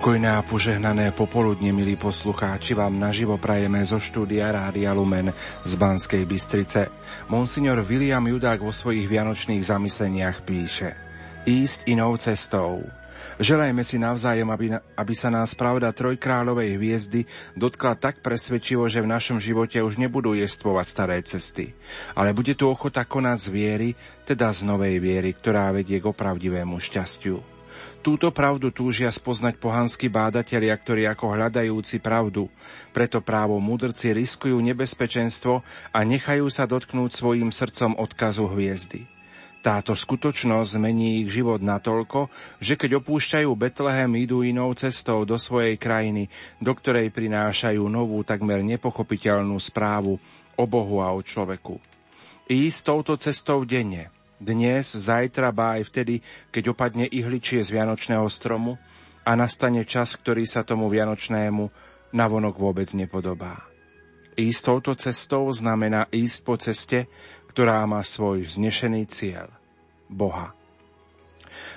Pokojné a požehnané popoludne, milí poslucháči, vám naživo prajeme zo štúdia Rádia Lumen z Banskej Bystrice. Monsignor William Judák vo svojich vianočných zamysleniach píše Ísť inou cestou. Želajme si navzájem, aby, aby sa nás pravda trojkráľovej hviezdy dotkla tak presvedčivo, že v našom živote už nebudú jestvovať staré cesty, ale bude tu ochota konať z viery, teda z novej viery, ktorá vedie k opravdivému šťastiu. Túto pravdu túžia spoznať pohanskí bádatelia, ktorí ako hľadajúci pravdu. Preto právo mudrci riskujú nebezpečenstvo a nechajú sa dotknúť svojim srdcom odkazu hviezdy. Táto skutočnosť zmení ich život natoľko, že keď opúšťajú Betlehem, idú inou cestou do svojej krajiny, do ktorej prinášajú novú, takmer nepochopiteľnú správu o Bohu a o človeku. Ísť touto cestou denne – dnes, zajtra, ba aj vtedy, keď opadne ihličie z Vianočného stromu a nastane čas, ktorý sa tomu Vianočnému navonok vôbec nepodobá. Ísť touto cestou znamená ísť po ceste, ktorá má svoj vznešený cieľ – Boha.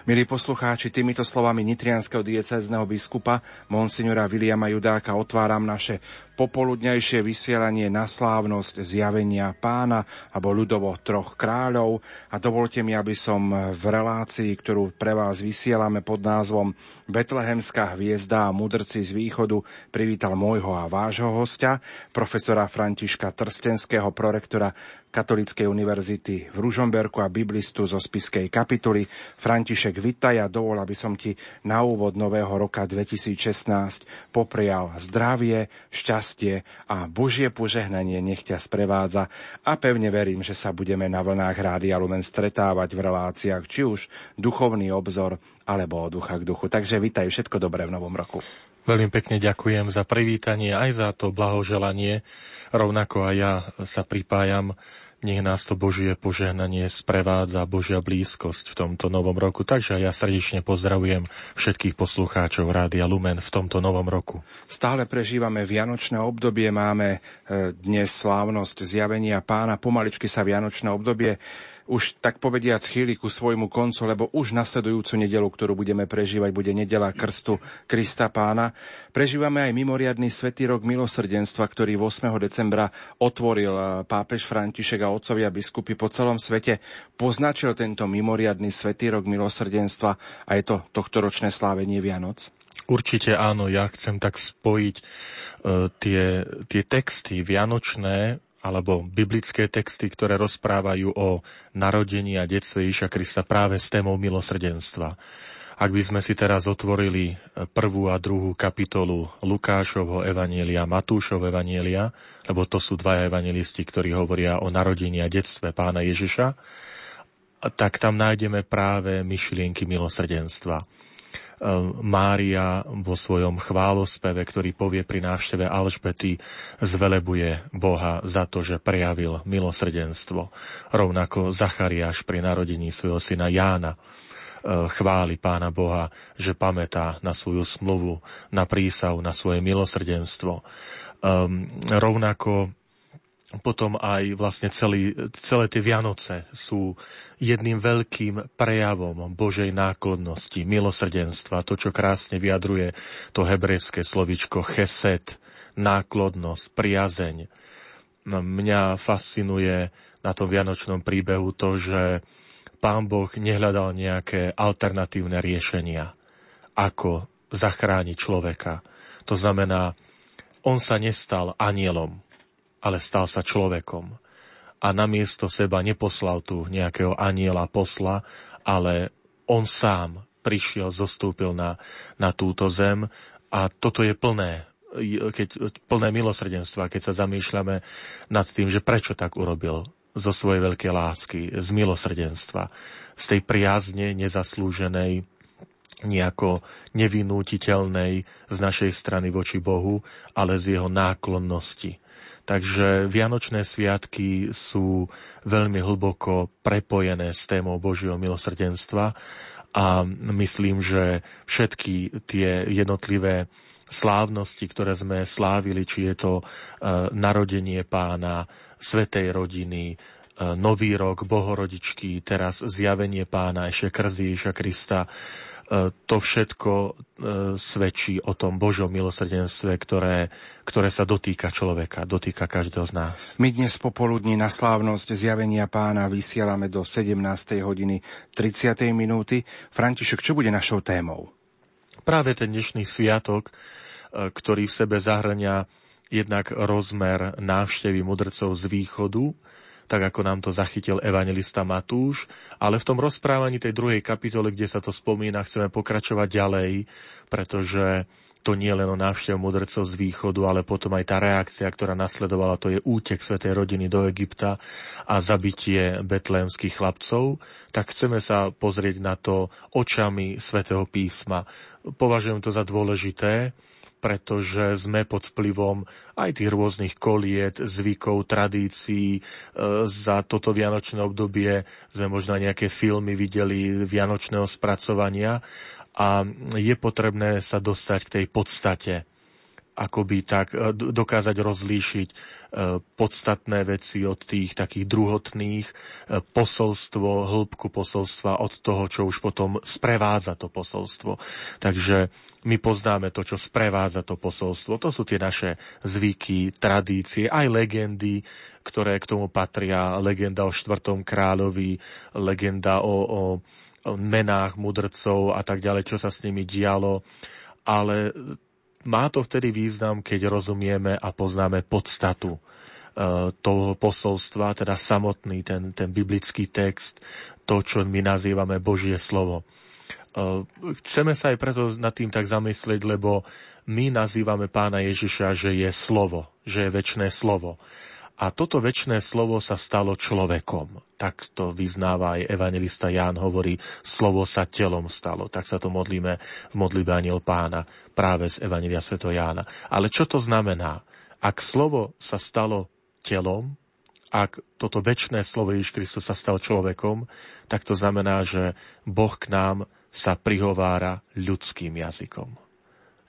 Milí poslucháči, týmito slovami nitrianského diecézneho biskupa Monsignora Viliama Judáka otváram naše popoludňajšie vysielanie na slávnosť zjavenia pána alebo ľudovo troch kráľov. A dovolte mi, aby som v relácii, ktorú pre vás vysielame pod názvom Betlehemská hviezda a mudrci z východu privítal môjho a vášho hostia, profesora Františka Trstenského, prorektora Katolíckej univerzity v Ružomberku a biblistu zo spiskej kapituly. František, vitaj a dovol, aby som ti na úvod nového roka 2016 poprial zdravie, šťastie a Božie požehnanie nech ťa sprevádza a pevne verím, že sa budeme na vlnách Rádia Lumen stretávať v reláciách, či už duchovný obzor alebo od ducha k duchu. Takže vitaj, všetko dobré v novom roku. Veľmi pekne ďakujem za privítanie, aj za to blahoželanie. Rovnako aj ja sa pripájam nech nás to Božie požehnanie sprevádza, Božia blízkosť v tomto novom roku. Takže ja srdečne pozdravujem všetkých poslucháčov Rádia Lumen v tomto novom roku. Stále prežívame Vianočné obdobie, máme e, dnes slávnosť zjavenia pána, pomaličky sa Vianočné obdobie už tak povediac chýli ku svojmu koncu, lebo už nasledujúcu nedelu, ktorú budeme prežívať, bude nedela krstu Krista pána. Prežívame aj mimoriadný svetý rok milosrdenstva, ktorý 8. decembra otvoril eh, pápež František a otcovia biskupy po celom svete. Poznačil tento mimoriadný svetý rok milosrdenstva a je to tohtoročné slávenie Vianoc? Určite áno, ja chcem tak spojiť uh, tie, tie texty vianočné alebo biblické texty, ktoré rozprávajú o narodení a detstve Iša Krista práve s témou milosrdenstva. Ak by sme si teraz otvorili prvú a druhú kapitolu Lukášovho Evanielia, Matúšov Evanielia, lebo to sú dvaja evangelisti, ktorí hovoria o narodení a detstve pána Ježiša, tak tam nájdeme práve myšlienky milosrdenstva. Mária vo svojom chválospeve, ktorý povie pri návšteve Alžbety, zvelebuje Boha za to, že prejavil milosrdenstvo. Rovnako Zachariáš pri narodení svojho syna Jána e, chváli Pána Boha, že pamätá na svoju smluvu, na prísav, na svoje milosrdenstvo. Um, rovnako potom aj vlastne celý, celé tie Vianoce sú jedným veľkým prejavom Božej náklonnosti, milosrdenstva, to, čo krásne vyjadruje to hebrejské slovičko chesed, náklodnosť, priazeň. Mňa fascinuje na tom vianočnom príbehu to, že pán Boh nehľadal nejaké alternatívne riešenia, ako zachrániť človeka. To znamená, on sa nestal anielom, ale stal sa človekom. A namiesto seba neposlal tu nejakého aniela posla, ale on sám prišiel, zostúpil na, na túto zem a toto je plné keď, plné milosrdenstva, keď sa zamýšľame nad tým, že prečo tak urobil zo svojej veľkej lásky, z milosrdenstva, z tej priazne nezaslúženej, nejako nevinútiteľnej z našej strany voči Bohu, ale z jeho náklonnosti. Takže Vianočné sviatky sú veľmi hlboko prepojené s témou Božieho milosrdenstva a myslím, že všetky tie jednotlivé slávnosti, ktoré sme slávili, či je to e, narodenie pána, svetej rodiny, e, Nový rok, Bohorodičky, teraz zjavenie pána, ešte Ježiša Krista, to všetko e, svedčí o tom Božom milosrdenstve, ktoré, ktoré sa dotýka človeka, dotýka každého z nás. My dnes popoludní na slávnosť zjavenia pána vysielame do 17. hodiny 30. minúty. František, čo bude našou témou? Práve ten dnešný sviatok, e, ktorý v sebe zahrania jednak rozmer návštevy mudrcov z východu, tak ako nám to zachytil evangelista Matúš, ale v tom rozprávaní tej druhej kapitole, kde sa to spomína, chceme pokračovať ďalej, pretože to nie len o návštevu mudrcov z východu, ale potom aj tá reakcia, ktorá nasledovala, to je útek svätej rodiny do Egypta a zabitie betlémskych chlapcov, tak chceme sa pozrieť na to očami svätého písma. Považujem to za dôležité, pretože sme pod vplyvom aj tých rôznych koliet, zvykov, tradícií. E, za toto vianočné obdobie sme možno nejaké filmy videli vianočného spracovania a je potrebné sa dostať k tej podstate akoby tak e, dokázať rozlíšiť e, podstatné veci od tých takých druhotných, e, posolstvo, hĺbku posolstva od toho, čo už potom sprevádza to posolstvo. Takže my poznáme to, čo sprevádza to posolstvo. To sú tie naše zvyky, tradície, aj legendy, ktoré k tomu patria. Legenda o štvrtom kráľovi, legenda o, o menách mudrcov a tak ďalej, čo sa s nimi dialo. Ale má to vtedy význam, keď rozumieme a poznáme podstatu e, toho posolstva, teda samotný ten, ten biblický text, to, čo my nazývame Božie slovo. E, chceme sa aj preto nad tým tak zamyslieť, lebo my nazývame pána Ježiša, že je slovo, že je väčšné slovo. A toto väčšné slovo sa stalo človekom. Tak to vyznáva aj evangelista Ján, hovorí, slovo sa telom stalo. Tak sa to modlíme v modlibe Aniel pána, práve z Evangelia Sveto Jána. Ale čo to znamená? Ak slovo sa stalo telom, ak toto väčšné slovo Ježiš Kristus sa stal človekom, tak to znamená, že Boh k nám sa prihovára ľudským jazykom.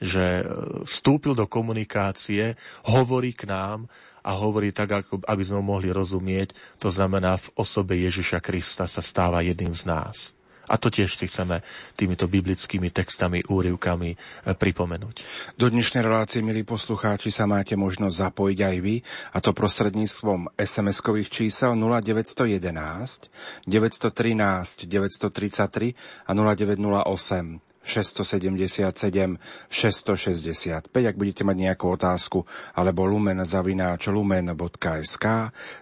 Že e, vstúpil do komunikácie, hovorí k nám a hovorí tak, ako, aby sme mohli rozumieť. To znamená, v osobe Ježiša Krista sa stáva jedným z nás. A to tiež si chceme týmito biblickými textami, úrivkami e, pripomenúť. Do dnešnej relácie, milí poslucháči, sa máte možnosť zapojiť aj vy, a to prostredníctvom SMS-kových čísel 0911 913 933 a 0908 677 665, ak budete mať nejakú otázku, alebo lumen zavináč lumen.sk.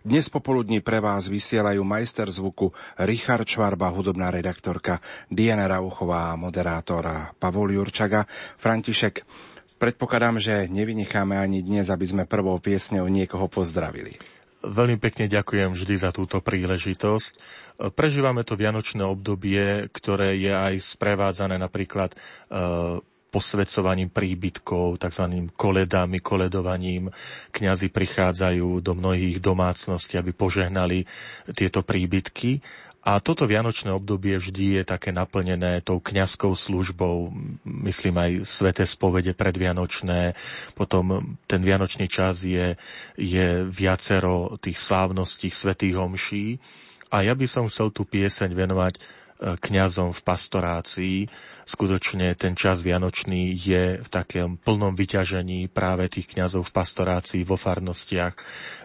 Dnes popoludní pre vás vysielajú majster zvuku Richard Čvarba, hudobná redaktorka Diana Rauchová a moderátora Pavol Jurčaga. František, predpokladám, že nevynecháme ani dnes, aby sme prvou piesňou niekoho pozdravili. Veľmi pekne ďakujem vždy za túto príležitosť. Prežívame to vianočné obdobie, ktoré je aj sprevádzané napríklad e, posvedcovaním príbytkov, tzv. koledami, koledovaním. Kňazi prichádzajú do mnohých domácností, aby požehnali tieto príbytky. A toto vianočné obdobie vždy je také naplnené tou kňazskou službou, myslím aj sveté spovede predvianočné, potom ten vianočný čas je, je viacero tých slávností svetých homší. A ja by som chcel tú pieseň venovať kňazom v pastorácii. Skutočne ten čas vianočný je v takom plnom vyťažení práve tých kňazov v pastorácii, vo farnostiach,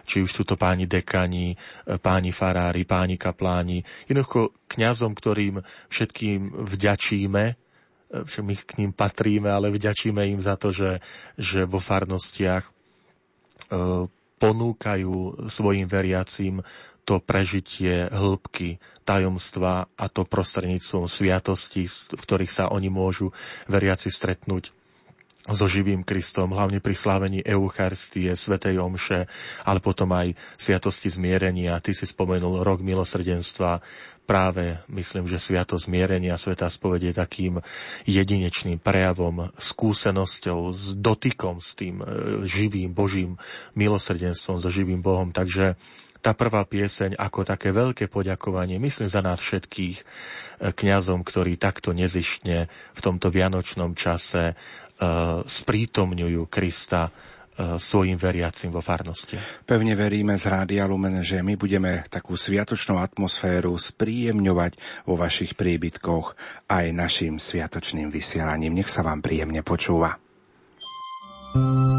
či už sú to páni dekani, páni farári, páni kapláni. Jednoducho kňazom, ktorým všetkým vďačíme, že my k ním patríme, ale vďačíme im za to, že, že vo farnostiach e, ponúkajú svojim veriacim to prežitie hĺbky tajomstva a to prostredníctvom sviatosti, v ktorých sa oni môžu veriaci stretnúť so živým Kristom, hlavne pri slávení Eucharistie, Svetej Omše, ale potom aj Sviatosti zmierenia. Ty si spomenul rok milosrdenstva, práve myslím, že Sviato zmierenia, Sveta spoveď je takým jedinečným prejavom, skúsenosťou, s dotykom s tým e, živým Božím milosrdenstvom, so živým Bohom. Takže tá prvá pieseň ako také veľké poďakovanie, myslím za nás všetkých e, kňazom, ktorí takto nezištne v tomto vianočnom čase E, sprítomňujú Krista e, svojim veriacim vo farnosti. Pevne veríme z Rádia Lumen, že my budeme takú sviatočnú atmosféru spríjemňovať vo vašich príbytkoch aj našim sviatočným vysielaním. Nech sa vám príjemne počúva. thank you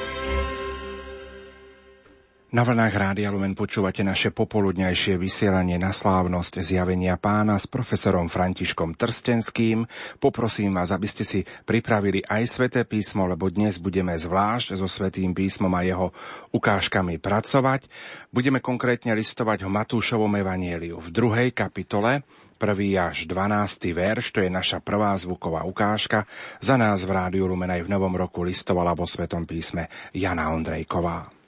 Na vlnách Rádia Lumen počúvate naše popoludňajšie vysielanie na slávnosť zjavenia pána s profesorom Františkom Trstenským. Poprosím vás, aby ste si pripravili aj sväté písmo, lebo dnes budeme zvlášť so svätým písmom a jeho ukážkami pracovať. Budeme konkrétne listovať ho Matúšovom evanieliu v druhej kapitole, prvý až 12. verš, to je naša prvá zvuková ukážka. Za nás v Rádiu Lumen aj v novom roku listovala vo Svetom písme Jana Ondrejková.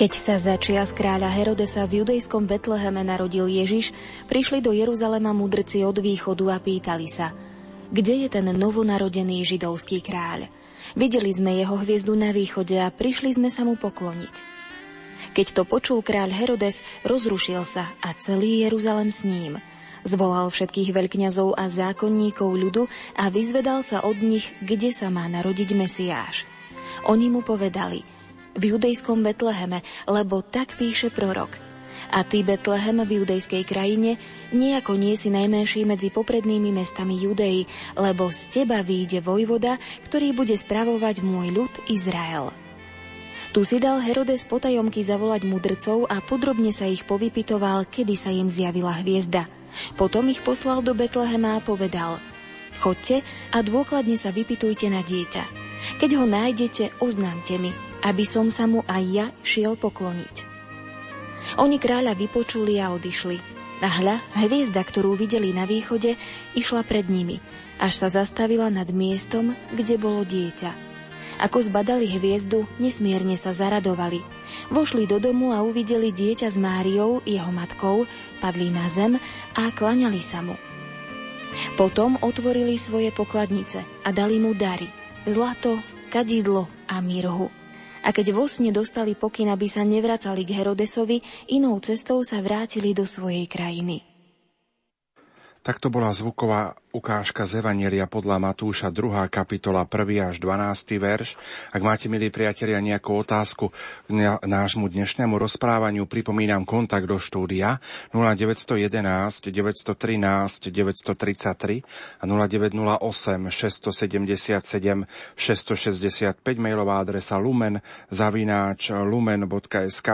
Keď sa začias kráľa Herodesa v judejskom Betleheme narodil Ježiš, prišli do Jeruzalema mudrci od východu a pýtali sa, kde je ten novonarodený židovský kráľ? Videli sme jeho hviezdu na východe a prišli sme sa mu pokloniť. Keď to počul kráľ Herodes, rozrušil sa a celý Jeruzalem s ním. Zvolal všetkých veľkňazov a zákonníkov ľudu a vyzvedal sa od nich, kde sa má narodiť Mesiáš. Oni mu povedali – v judejskom Betleheme, lebo tak píše prorok. A ty, Betlehem, v judejskej krajine, nejako nie si najmenší medzi poprednými mestami Judei, lebo z teba výjde vojvoda, ktorý bude spravovať môj ľud Izrael. Tu si dal Herodes potajomky zavolať mudrcov a podrobne sa ich povypitoval, kedy sa im zjavila hviezda. Potom ich poslal do Betlehema a povedal Chodte a dôkladne sa vypitujte na dieťa. Keď ho nájdete, oznámte mi, aby som sa mu aj ja šiel pokloniť. Oni kráľa vypočuli a odišli. A hľa, hviezda, ktorú videli na východe, išla pred nimi, až sa zastavila nad miestom, kde bolo dieťa. Ako zbadali hviezdu, nesmierne sa zaradovali. Vošli do domu a uvideli dieťa s Máriou, jeho matkou, padli na zem a klaňali sa mu. Potom otvorili svoje pokladnice a dali mu dary. Zlato, kadidlo a mirhu. A keď vo sne dostali pokyn, aby sa nevracali k Herodesovi, inou cestou sa vrátili do svojej krajiny. Tak to bola zvuková ukážka z Evanielia podľa Matúša 2. kapitola 1. až 12. verš. Ak máte, milí priatelia, nejakú otázku k nášmu dnešnému rozprávaniu, pripomínam kontakt do štúdia 0911 913 933 a 0908 677 665 mailová adresa lumen zavináč lumen.sk.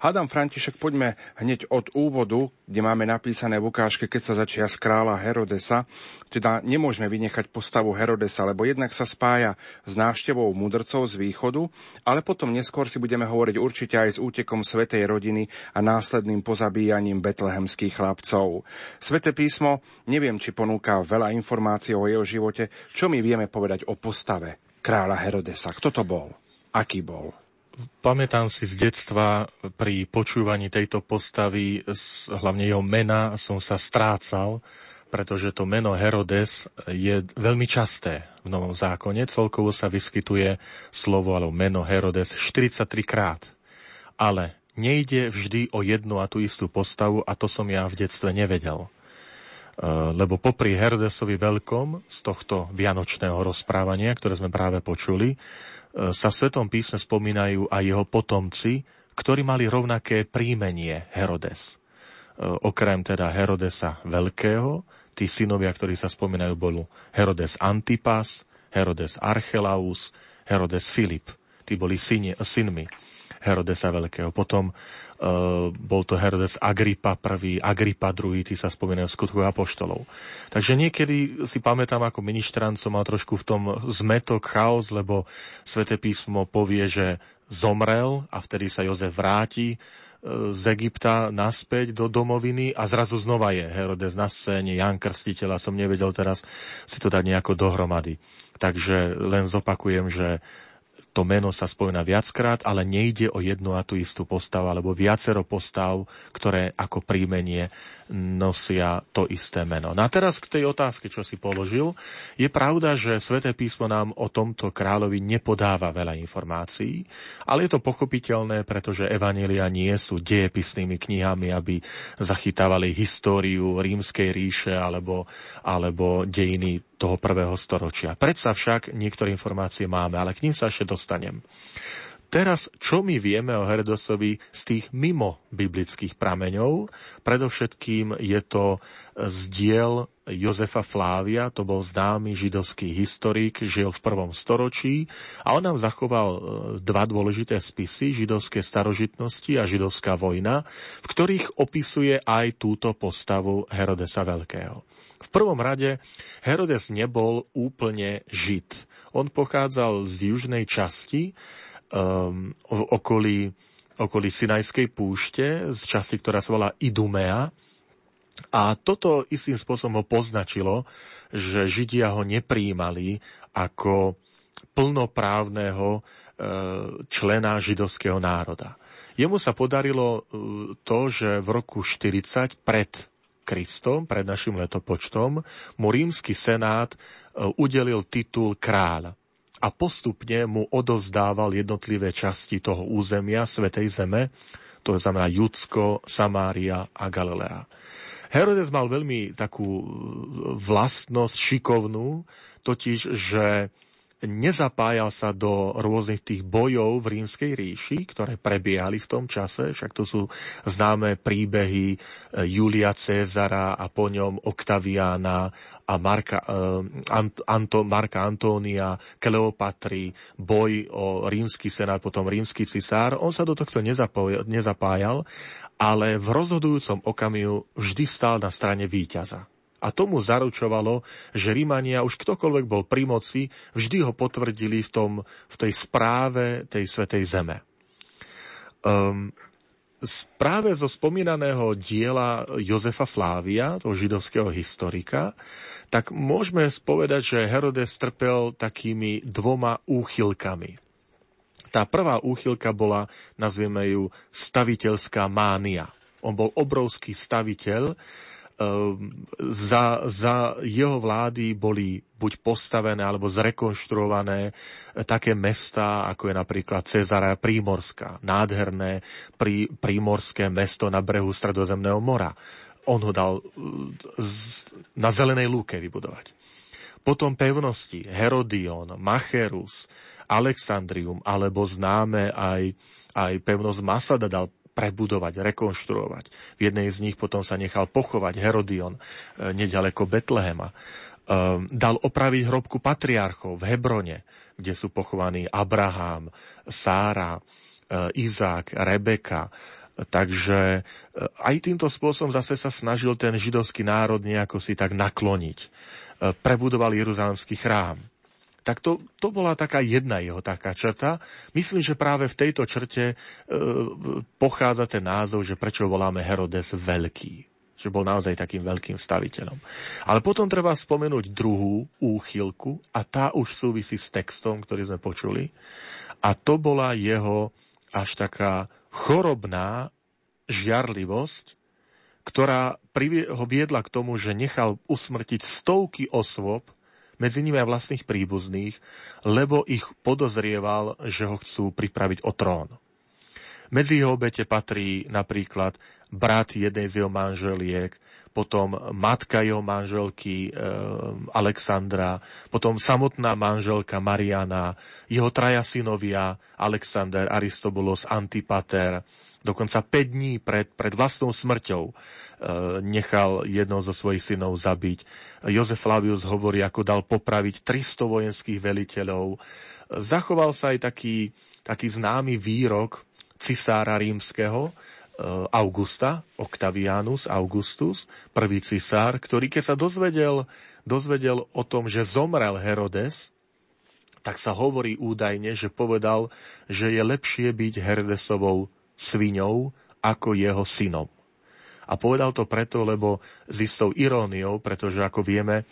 Hadam František, poďme hneď od úvodu, kde máme napísané v ukážke, keď sa začia z kráľa Herodesa, teda nemôžeme vynechať postavu Herodesa, lebo jednak sa spája s návštevou mudrcov z východu, ale potom neskôr si budeme hovoriť určite aj s útekom svetej rodiny a následným pozabíjaním betlehemských chlapcov. Svete písmo neviem, či ponúka veľa informácií o jeho živote, čo my vieme povedať o postave kráľa Herodesa. Kto to bol? Aký bol? Pamätám si z detstva pri počúvaní tejto postavy, hlavne jeho mena, som sa strácal pretože to meno Herodes je veľmi časté v Novom zákone. Celkovo sa vyskytuje slovo alebo meno Herodes 43 krát. Ale nejde vždy o jednu a tú istú postavu a to som ja v detstve nevedel. E, lebo popri Herodesovi veľkom z tohto vianočného rozprávania, ktoré sme práve počuli, e, sa v Svetom písme spomínajú aj jeho potomci, ktorí mali rovnaké príjmenie Herodes. E, okrem teda Herodesa Veľkého, Tí synovia, ktorí sa spomínajú, boli Herodes Antipas, Herodes Archelaus, Herodes Filip. Tí boli syni, synmi Herodesa Veľkého. Potom uh, bol to Herodes Agrippa I, Agrippa II, tí sa spomínajú v skutku apoštolov. Takže niekedy si pamätám, ako ministrant som mal trošku v tom zmetok, chaos, lebo Svete písmo povie, že zomrel a vtedy sa Jozef vráti z Egypta naspäť do domoviny a zrazu znova je Herodes na scéne, Jan Krstiteľ a som nevedel teraz si to dať nejako dohromady. Takže len zopakujem, že to meno sa spomína viackrát, ale nejde o jednu a tú istú postavu, alebo viacero postav, ktoré ako príjmenie nosia to isté meno. No a teraz k tej otázke, čo si položil. Je pravda, že Sveté písmo nám o tomto kráľovi nepodáva veľa informácií, ale je to pochopiteľné, pretože Evanília nie sú dejepisnými knihami, aby zachytávali históriu rímskej ríše alebo, alebo dejiny toho prvého storočia. Predsa však niektoré informácie máme, ale k ním sa ešte rozstaniem Teraz, čo my vieme o Herodosovi z tých mimo biblických prameňov? Predovšetkým je to z diel Jozefa Flávia, to bol známy židovský historik, žil v prvom storočí a on nám zachoval e, dva dôležité spisy, židovské starožitnosti a židovská vojna, v ktorých opisuje aj túto postavu Herodesa Veľkého. V prvom rade Herodes nebol úplne žid. On pochádzal z južnej časti um, v okolí, okolí Sinajskej púšte, z časti, ktorá sa volá Idumea. A toto istým spôsobom ho poznačilo, že Židia ho nepríjmali ako plnoprávneho člena židovského národa. Jemu sa podarilo to, že v roku 40 pred Kristom, pred našim letopočtom, mu rímsky senát udelil titul kráľ a postupne mu odovzdával jednotlivé časti toho územia Svetej Zeme, to znamená Judsko, Samária a Galilea. Herodes mal veľmi takú vlastnosť šikovnú, totiž, že nezapájal sa do rôznych tých bojov v rímskej ríši, ktoré prebiehali v tom čase, však to sú známe príbehy e, Julia Cezara a po ňom Octaviana a Marka, uh, Anto, Marka Antónia, Kleopatry, boj o rímsky senát, potom rímsky cisár. On sa do tohto nezapájal, ale v rozhodujúcom okamihu vždy stál na strane víťaza. A tomu zaručovalo, že Rímania, už ktokoľvek bol pri moci, vždy ho potvrdili v, tom, v tej správe tej Svetej Zeme. Um, práve zo spomínaného diela Jozefa Flávia, toho židovského historika, tak môžeme spovedať, že Herodes trpel takými dvoma úchylkami. Tá prvá úchylka bola, nazvieme ju, staviteľská mánia. On bol obrovský staviteľ, Ehm, za, za jeho vlády boli buď postavené alebo zrekonštruované e, také mesta, ako je napríklad Cezara Prímorská, nádherné prí, prímorské mesto na brehu Stredozemného mora. On ho dal e, na zelenej lúke vybudovať. Potom pevnosti Herodion, Macherus, Alexandrium, alebo známe aj, aj pevnosť Masada dal prebudovať, rekonštruovať. V jednej z nich potom sa nechal pochovať Herodion, e, nedaleko Betlehema. E, dal opraviť hrobku patriarchov v Hebrone, kde sú pochovaní Abraham, Sára, e, Izák, Rebeka. Takže aj týmto spôsobom zase sa snažil ten židovský národ nejako si tak nakloniť. Prebudoval Jeruzalemský chrám tak to, to bola taká jedna jeho taká črta. Myslím, že práve v tejto črte e, pochádza ten názov, že prečo voláme Herodes veľký že bol naozaj takým veľkým staviteľom. Ale potom treba spomenúť druhú úchylku a tá už súvisí s textom, ktorý sme počuli. A to bola jeho až taká chorobná žiarlivosť, ktorá ho viedla k tomu, že nechal usmrtiť stovky osôb, medzi nimi aj vlastných príbuzných, lebo ich podozrieval, že ho chcú pripraviť o trón. Medzi jeho obete patrí napríklad brat jednej z jeho manželiek, potom matka jeho manželky e, Alexandra, potom samotná manželka Mariana, jeho traja synovia Alexander, Aristobulos, Antipater, dokonca 5 dní pred, pred vlastnou smrťou e, nechal jednou zo svojich synov zabiť. Jozef Flavius hovorí, ako dal popraviť 300 vojenských veliteľov. Zachoval sa aj taký, taký známy výrok cisára rímskeho, e, Augusta, Octavianus Augustus, prvý cisár, ktorý keď sa dozvedel, dozvedel o tom, že zomrel Herodes, tak sa hovorí údajne, že povedal, že je lepšie byť Herodesovou sviňou ako jeho synom. A povedal to preto, lebo s istou iróniou, pretože ako vieme, e,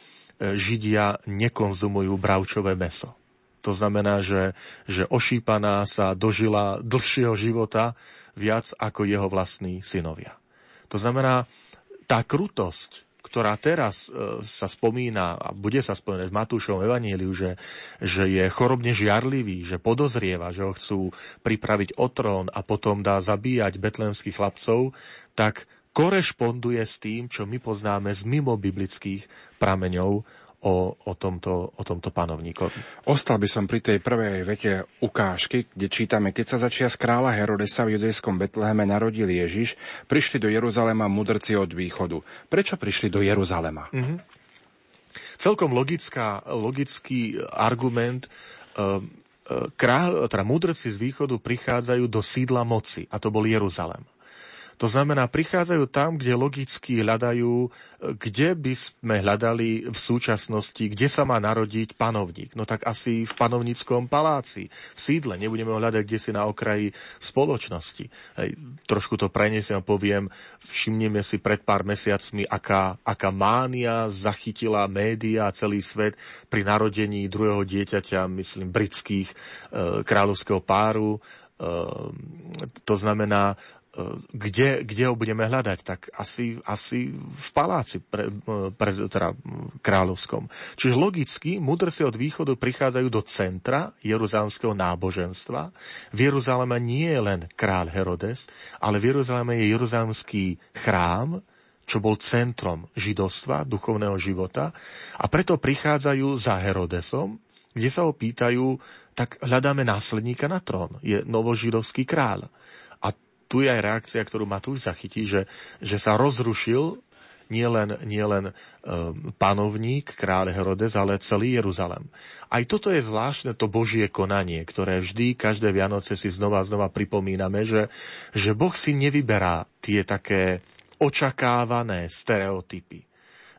Židia nekonzumujú bravčové meso. To znamená, že, že ošípaná sa dožila dlhšieho života viac ako jeho vlastní synovia. To znamená, tá krutosť, ktorá teraz e, sa spomína a bude sa spomínať v Matúšovom evaníliu, že, že je chorobne žiarlivý, že podozrieva, že ho chcú pripraviť o trón a potom dá zabíjať betlemských chlapcov, tak korešponduje s tým, čo my poznáme z mimo biblických prameňov o, o, tomto, o tomto panovníkovi. Ostal by som pri tej prvej vete ukážky, kde čítame, keď sa začia z kráľa Herodesa v judejskom Betleheme narodil Ježiš, prišli do Jeruzalema mudrci od východu. Prečo prišli do Jeruzalema? Mm-hmm. Celkom logická, logický argument. Ehm, e, kráľ, teda mudrci z východu prichádzajú do sídla moci, a to bol Jeruzalem. To znamená, prichádzajú tam, kde logicky hľadajú, kde by sme hľadali v súčasnosti, kde sa má narodiť panovník. No tak asi v panovníckom paláci, v sídle. Nebudeme ho hľadať kde si na okraji spoločnosti. Hej, trošku to prenesiem a poviem, všimneme si pred pár mesiacmi, aká, aká mánia zachytila média a celý svet pri narodení druhého dieťaťa, myslím, britských e, kráľovského páru. E, to znamená, kde, kde ho budeme hľadať? Tak asi, asi v paláci pre, pre, teda kráľovskom. Čiže logicky mudrci od východu prichádzajú do centra jeruzalemského náboženstva. V Jeruzaleme nie je len kráľ Herodes, ale v Jeruzaleme je jeruzalemský chrám, čo bol centrom židovstva, duchovného života. A preto prichádzajú za Herodesom, kde sa ho pýtajú, tak hľadáme následníka na trón. Je novožidovský kráľ tu je aj reakcia, ktorú Matúš zachytí, že, že sa rozrušil nielen nie len, um, panovník, kráľ Herodes, ale celý Jeruzalem. Aj toto je zvláštne to Božie konanie, ktoré vždy, každé Vianoce si znova a znova pripomíname, že, že Boh si nevyberá tie také očakávané stereotypy.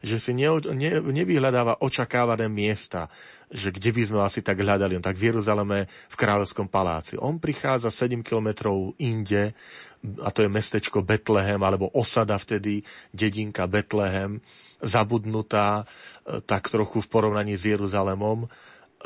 Že si ne, ne, nevyhľadáva očakávané miesta, že kde by sme asi tak hľadali, on tak v Jeruzaleme v kráľovskom paláci. On prichádza 7 kilometrov inde, a to je mestečko Betlehem, alebo osada vtedy, dedinka Betlehem, zabudnutá e, tak trochu v porovnaní s Jeruzalemom,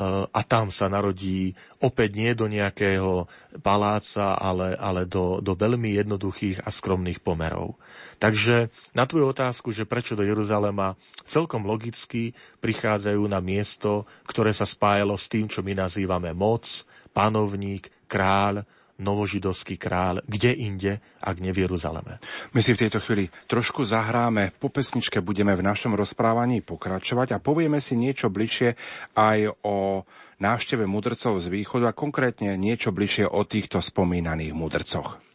a tam sa narodí opäť nie do nejakého paláca, ale, ale do, do veľmi jednoduchých a skromných pomerov. Takže na tvoju otázku, že prečo do Jeruzalema, celkom logicky prichádzajú na miesto, ktoré sa spájalo s tým, čo my nazývame moc, panovník, kráľ, novožidovský kráľ, kde inde, ak nie v Jeruzaleme. My si v tejto chvíli trošku zahráme, po pesničke budeme v našom rozprávaní pokračovať a povieme si niečo bližšie aj o návšteve mudrcov z východu a konkrétne niečo bližšie o týchto spomínaných mudrcoch.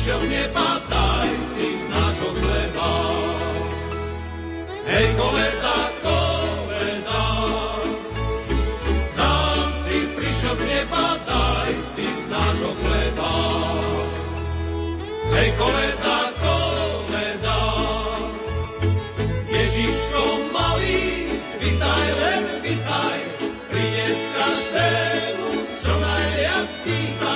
Prišiel z neba, daj si z nášho chleba. Hej, koleda, koleda, nám si prišiel z neba, daj si z nášho chleba. Hej, koleda, koleda, Ježiško malý, vitaj, len vitaj, prinies každému, čo najviac pýta,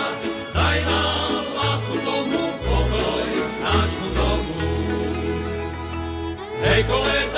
Hej, koleda,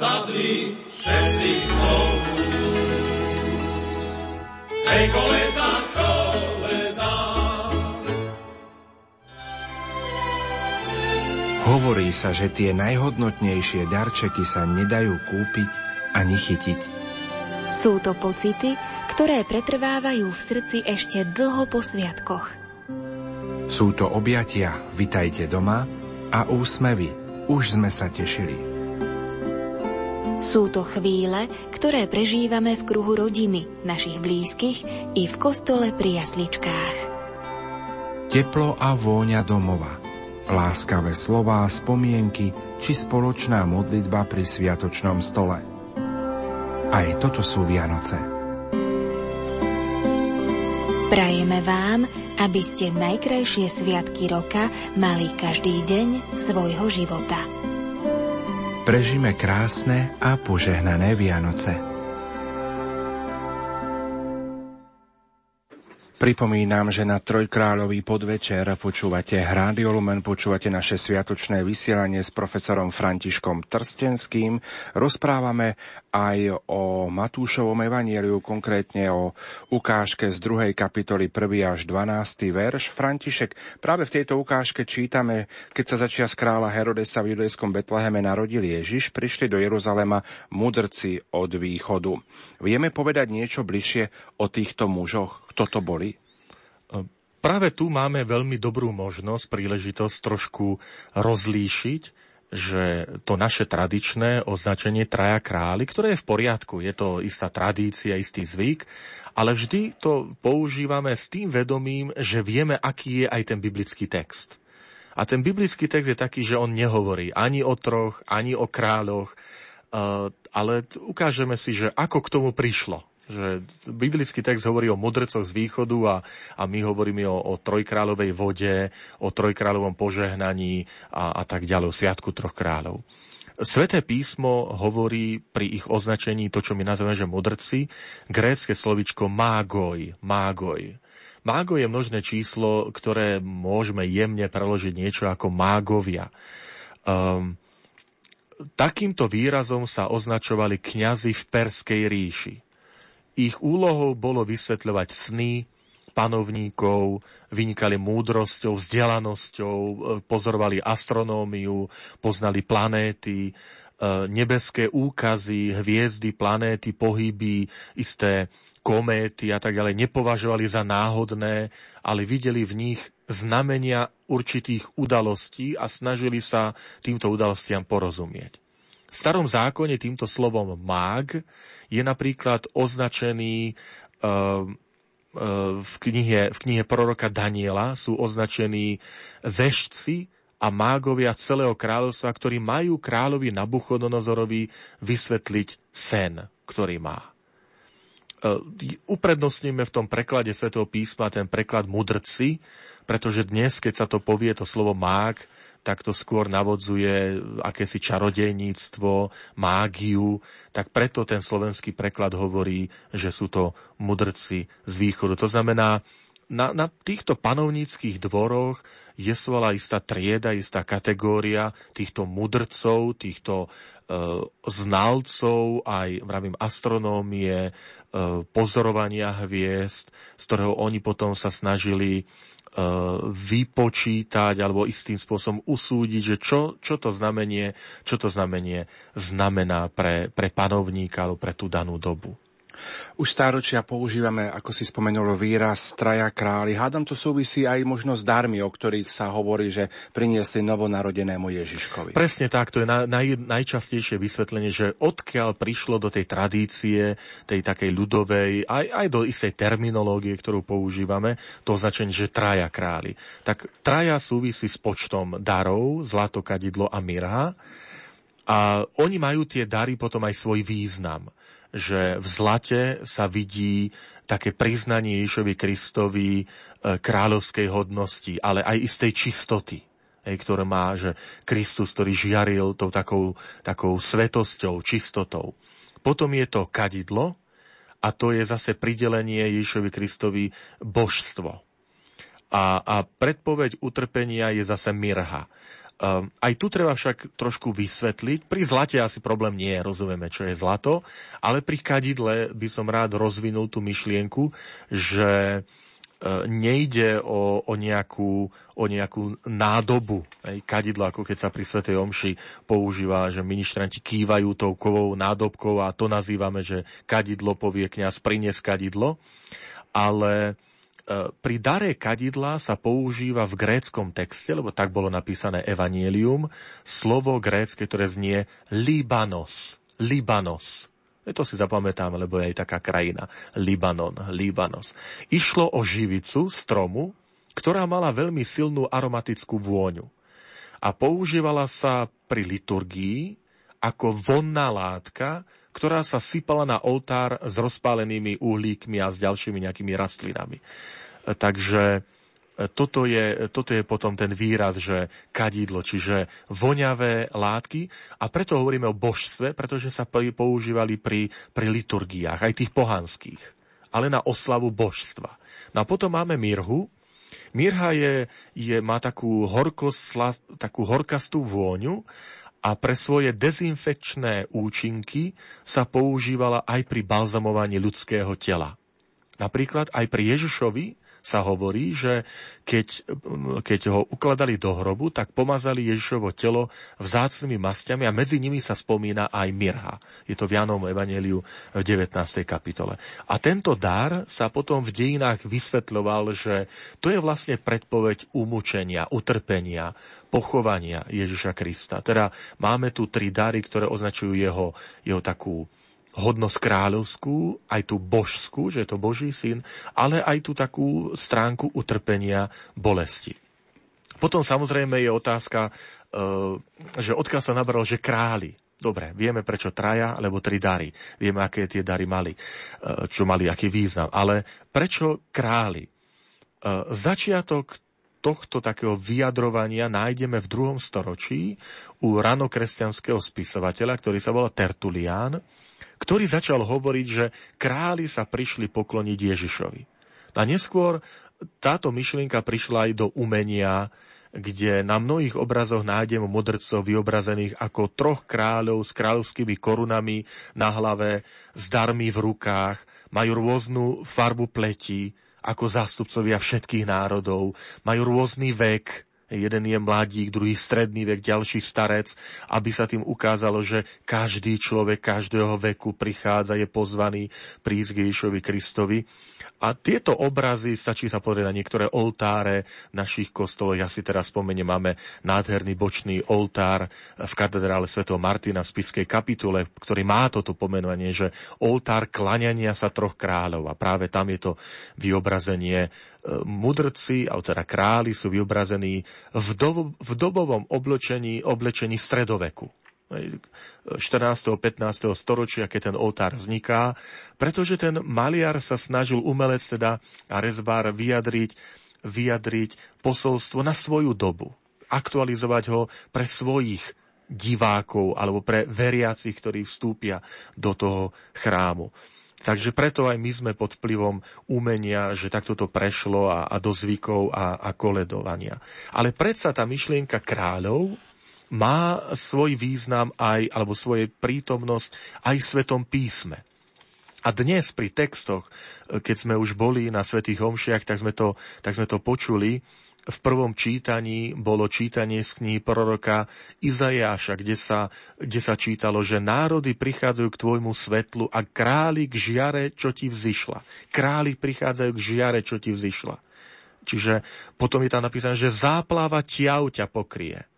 sadli, všetci spolu. Hej, koleda, koleda. Hovorí sa, že tie najhodnotnejšie darčeky sa nedajú kúpiť ani chytiť. Sú to pocity, ktoré pretrvávajú v srdci ešte dlho po sviatkoch. Sú to objatia, vitajte doma a úsmevy, už sme sa tešili. Sú to chvíle, ktoré prežívame v kruhu rodiny, našich blízkych i v kostole pri jasličkách. Teplo a vôňa domova, láskavé slová, spomienky či spoločná modlitba pri sviatočnom stole. Aj toto sú Vianoce. Prajeme vám, aby ste najkrajšie sviatky roka mali každý deň svojho života. Prežime krásne a požehnané Vianoce. Pripomínam, že na Trojkráľový podvečer počúvate Rádio Lumen, počúvate naše sviatočné vysielanie s profesorom Františkom Trstenským. Rozprávame aj o Matúšovom evanieliu, konkrétne o ukážke z druhej kapitoly 1. až 12. verš. František, práve v tejto ukážke čítame, keď sa začia z kráľa Herodesa v judejskom Betleheme narodil Ježiš, prišli do Jeruzalema mudrci od východu. Vieme povedať niečo bližšie o týchto mužoch? Kto to boli? Práve tu máme veľmi dobrú možnosť, príležitosť trošku rozlíšiť, že to naše tradičné označenie traja králi, ktoré je v poriadku, je to istá tradícia, istý zvyk, ale vždy to používame s tým vedomím, že vieme, aký je aj ten biblický text. A ten biblický text je taký, že on nehovorí ani o troch, ani o kráľoch, eh, ale ukážeme si, že ako k tomu prišlo že biblický text hovorí o mudrcoch z východu a, a my hovoríme o, o trojkráľovej vode, o trojkráľovom požehnaní a, a tak ďalej, o sviatku troch kráľov. Sveté písmo hovorí pri ich označení to, čo my nazveme, že mudrci, grécke slovičko mágoj, mágoj. Mágo je množné číslo, ktoré môžeme jemne preložiť niečo ako mágovia. Um, takýmto výrazom sa označovali kňazi v Perskej ríši. Ich úlohou bolo vysvetľovať sny panovníkov, vynikali múdrosťou, vzdelanosťou, e, pozorovali astronómiu, poznali planéty, e, nebeské úkazy, hviezdy, planéty, pohyby, isté kométy a tak ďalej nepovažovali za náhodné, ale videli v nich znamenia určitých udalostí a snažili sa týmto udalostiam porozumieť. V starom zákone týmto slovom mág je napríklad označený uh, v knihe, v knihe proroka Daniela sú označení vešci a mágovia celého kráľovstva, ktorí majú kráľovi Nabuchodonozorovi vysvetliť sen, ktorý má. Uprednostníme v tom preklade svätého písma ten preklad mudrci, pretože dnes, keď sa to povie, to slovo mág, tak to skôr navodzuje akési čarodejníctvo, mágiu, tak preto ten slovenský preklad hovorí, že sú to mudrci z východu. To znamená, na, na týchto panovníckých dvoroch je svola istá trieda, istá kategória týchto mudrcov, týchto e, znalcov, aj vravím astronómie, e, pozorovania hviezd, z ktorého oni potom sa snažili vypočítať alebo istým spôsobom usúdiť, že čo, čo to znamenie, čo to znamenie znamená pre, pre panovníka alebo pre tú danú dobu. Už stáročia používame, ako si spomenul, výraz traja králi. Hádam to súvisí aj možno s darmi, o ktorých sa hovorí, že priniesli novonarodenému Ježiškovi. Presne tak, to je na, naj, najčastejšie vysvetlenie, že odkiaľ prišlo do tej tradície, tej takej ľudovej, aj, aj do istej terminológie, ktorú používame, to označenie, že traja králi. Tak traja súvisí s počtom darov, zlato, kadidlo a mirha. A oni majú tie dary potom aj svoj význam že v zlate sa vidí také priznanie Ježovi Kristovi e, kráľovskej hodnosti, ale aj istej čistoty, ktoré má, že Kristus, ktorý žiaril tou takou, takou svetosťou, čistotou. Potom je to kadidlo a to je zase pridelenie Ježovi Kristovi božstvo. A, a predpoveď utrpenia je zase mirha. Um, aj tu treba však trošku vysvetliť. Pri zlate asi problém nie je, rozumieme, čo je zlato, ale pri kadidle by som rád rozvinul tú myšlienku, že uh, nejde o, o, nejakú, o nejakú nádobu. Hej, kadidlo, ako keď sa pri Svetej Omši používa, že ministranti kývajú tou kovou nádobkou a to nazývame, že kadidlo povie kňaz, prinies kadidlo. Ale E, pri dare kadidla sa používa v gréckom texte, lebo tak bolo napísané evanielium, slovo grécke, ktoré znie Libanos. Libanos. E to si zapamätám, lebo je aj taká krajina. Libanon, Libanos. Išlo o živicu stromu, ktorá mala veľmi silnú aromatickú vôňu. A používala sa pri liturgii ako vonná látka, ktorá sa sypala na oltár s rozpálenými uhlíkmi a s ďalšími nejakými rastlinami. E, takže toto je, toto je potom ten výraz, že kadidlo, čiže voňavé látky a preto hovoríme o božstve, pretože sa používali pri, pri liturgiách, aj tých pohanských, ale na oslavu božstva. No a potom máme mirhu. Mirha je, je, má takú, horkosla, takú horkastú vôňu a pre svoje dezinfekčné účinky sa používala aj pri balzamovaní ľudského tela. Napríklad aj pri Ježišovi sa hovorí, že keď, keď ho ukladali do hrobu, tak pomazali Ježišovo telo vzácnými masťami a medzi nimi sa spomína aj mirha. Je to v Janom Evangeliu v 19. kapitole. A tento dar sa potom v dejinách vysvetľoval, že to je vlastne predpoveď umúčenia, utrpenia, pochovania Ježiša Krista. Teda máme tu tri dary, ktoré označujú jeho, jeho takú hodnosť kráľovskú, aj tú božskú, že je to Boží syn, ale aj tú takú stránku utrpenia bolesti. Potom samozrejme je otázka, e, že odkiaľ sa nabral, že králi. Dobre, vieme prečo traja, alebo tri dary. Vieme, aké tie dary mali, e, čo mali, aký význam. Ale prečo králi? E, začiatok tohto takého vyjadrovania nájdeme v druhom storočí u ranokresťanského spisovateľa, ktorý sa volá Tertulián ktorý začal hovoriť, že králi sa prišli pokloniť Ježišovi. A neskôr táto myšlienka prišla aj do umenia, kde na mnohých obrazoch nájdeme mudrcov vyobrazených ako troch kráľov s kráľovskými korunami na hlave, s darmi v rukách, majú rôznu farbu pleti, ako zástupcovia všetkých národov, majú rôzny vek, jeden je mladík, druhý stredný vek, ďalší starec, aby sa tým ukázalo, že každý človek každého veku prichádza, je pozvaný prísť Ježišovi Kristovi. A tieto obrazy, stačí sa pozrieť na niektoré oltáre našich kostoloch. Ja si teraz spomeniem, máme nádherný bočný oltár v katedrále Sv. Martina v Spiskej kapitule, ktorý má toto pomenovanie, že oltár klaňania sa troch kráľov. A práve tam je to vyobrazenie mudrci, alebo teda králi sú vyobrazení v, do, v dobovom oblečení, oblečení stredoveku. 14. 15. storočia, keď ten oltár vzniká, pretože ten maliar sa snažil umelec teda a rezbár vyjadriť, vyjadriť posolstvo na svoju dobu, aktualizovať ho pre svojich divákov alebo pre veriacich, ktorí vstúpia do toho chrámu. Takže preto aj my sme pod vplyvom umenia, že takto to prešlo a, a do zvykov a, a koledovania. Ale predsa tá myšlienka kráľov má svoj význam aj, alebo svoje prítomnosť aj v Svetom písme. A dnes pri textoch, keď sme už boli na Svetých homšiach, tak sme to, tak sme to počuli, v prvom čítaní bolo čítanie z knihy proroka Izajáša, kde sa, kde sa čítalo, že národy prichádzajú k tvojmu svetlu a králi k žiare, čo ti vzýšla. Králi prichádzajú k žiare, čo ti vzýšla. Čiže potom je tam napísané, že záplava ťav ťa pokrie.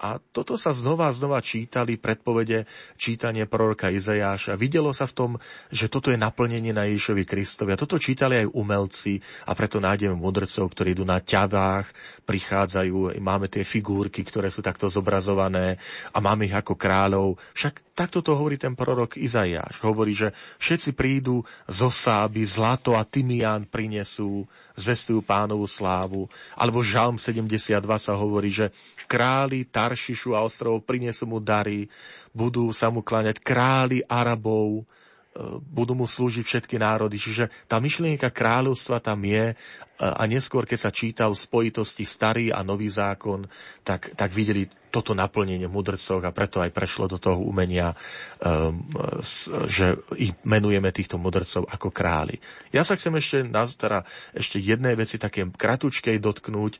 A toto sa znova a znova čítali predpovede čítanie proroka Izajáša. Videlo sa v tom, že toto je naplnenie na Ježišovi Kristovi. A toto čítali aj umelci a preto nájdeme mudrcov, ktorí idú na ťavách, prichádzajú, máme tie figurky, ktoré sú takto zobrazované a máme ich ako kráľov. Však takto to hovorí ten prorok Izajáš. Hovorí, že všetci prídu zo sáby, zlato a tymián prinesú, zvestujú pánovú slávu. Alebo Žalm 72 sa hovorí, že králi Taršišu a ostrovov prinesú mu dary, budú sa mu kláňať králi Arabov, budú mu slúžiť všetky národy. Čiže tá myšlienka kráľovstva tam je e, a neskôr, keď sa čítal v spojitosti starý a nový zákon, tak, tak videli toto naplnenie v mudrcoch a preto aj prešlo do toho umenia, um, že ich menujeme týchto mudrcov ako králi. Ja sa chcem ešte, teda ešte jednej veci také kratučkej dotknúť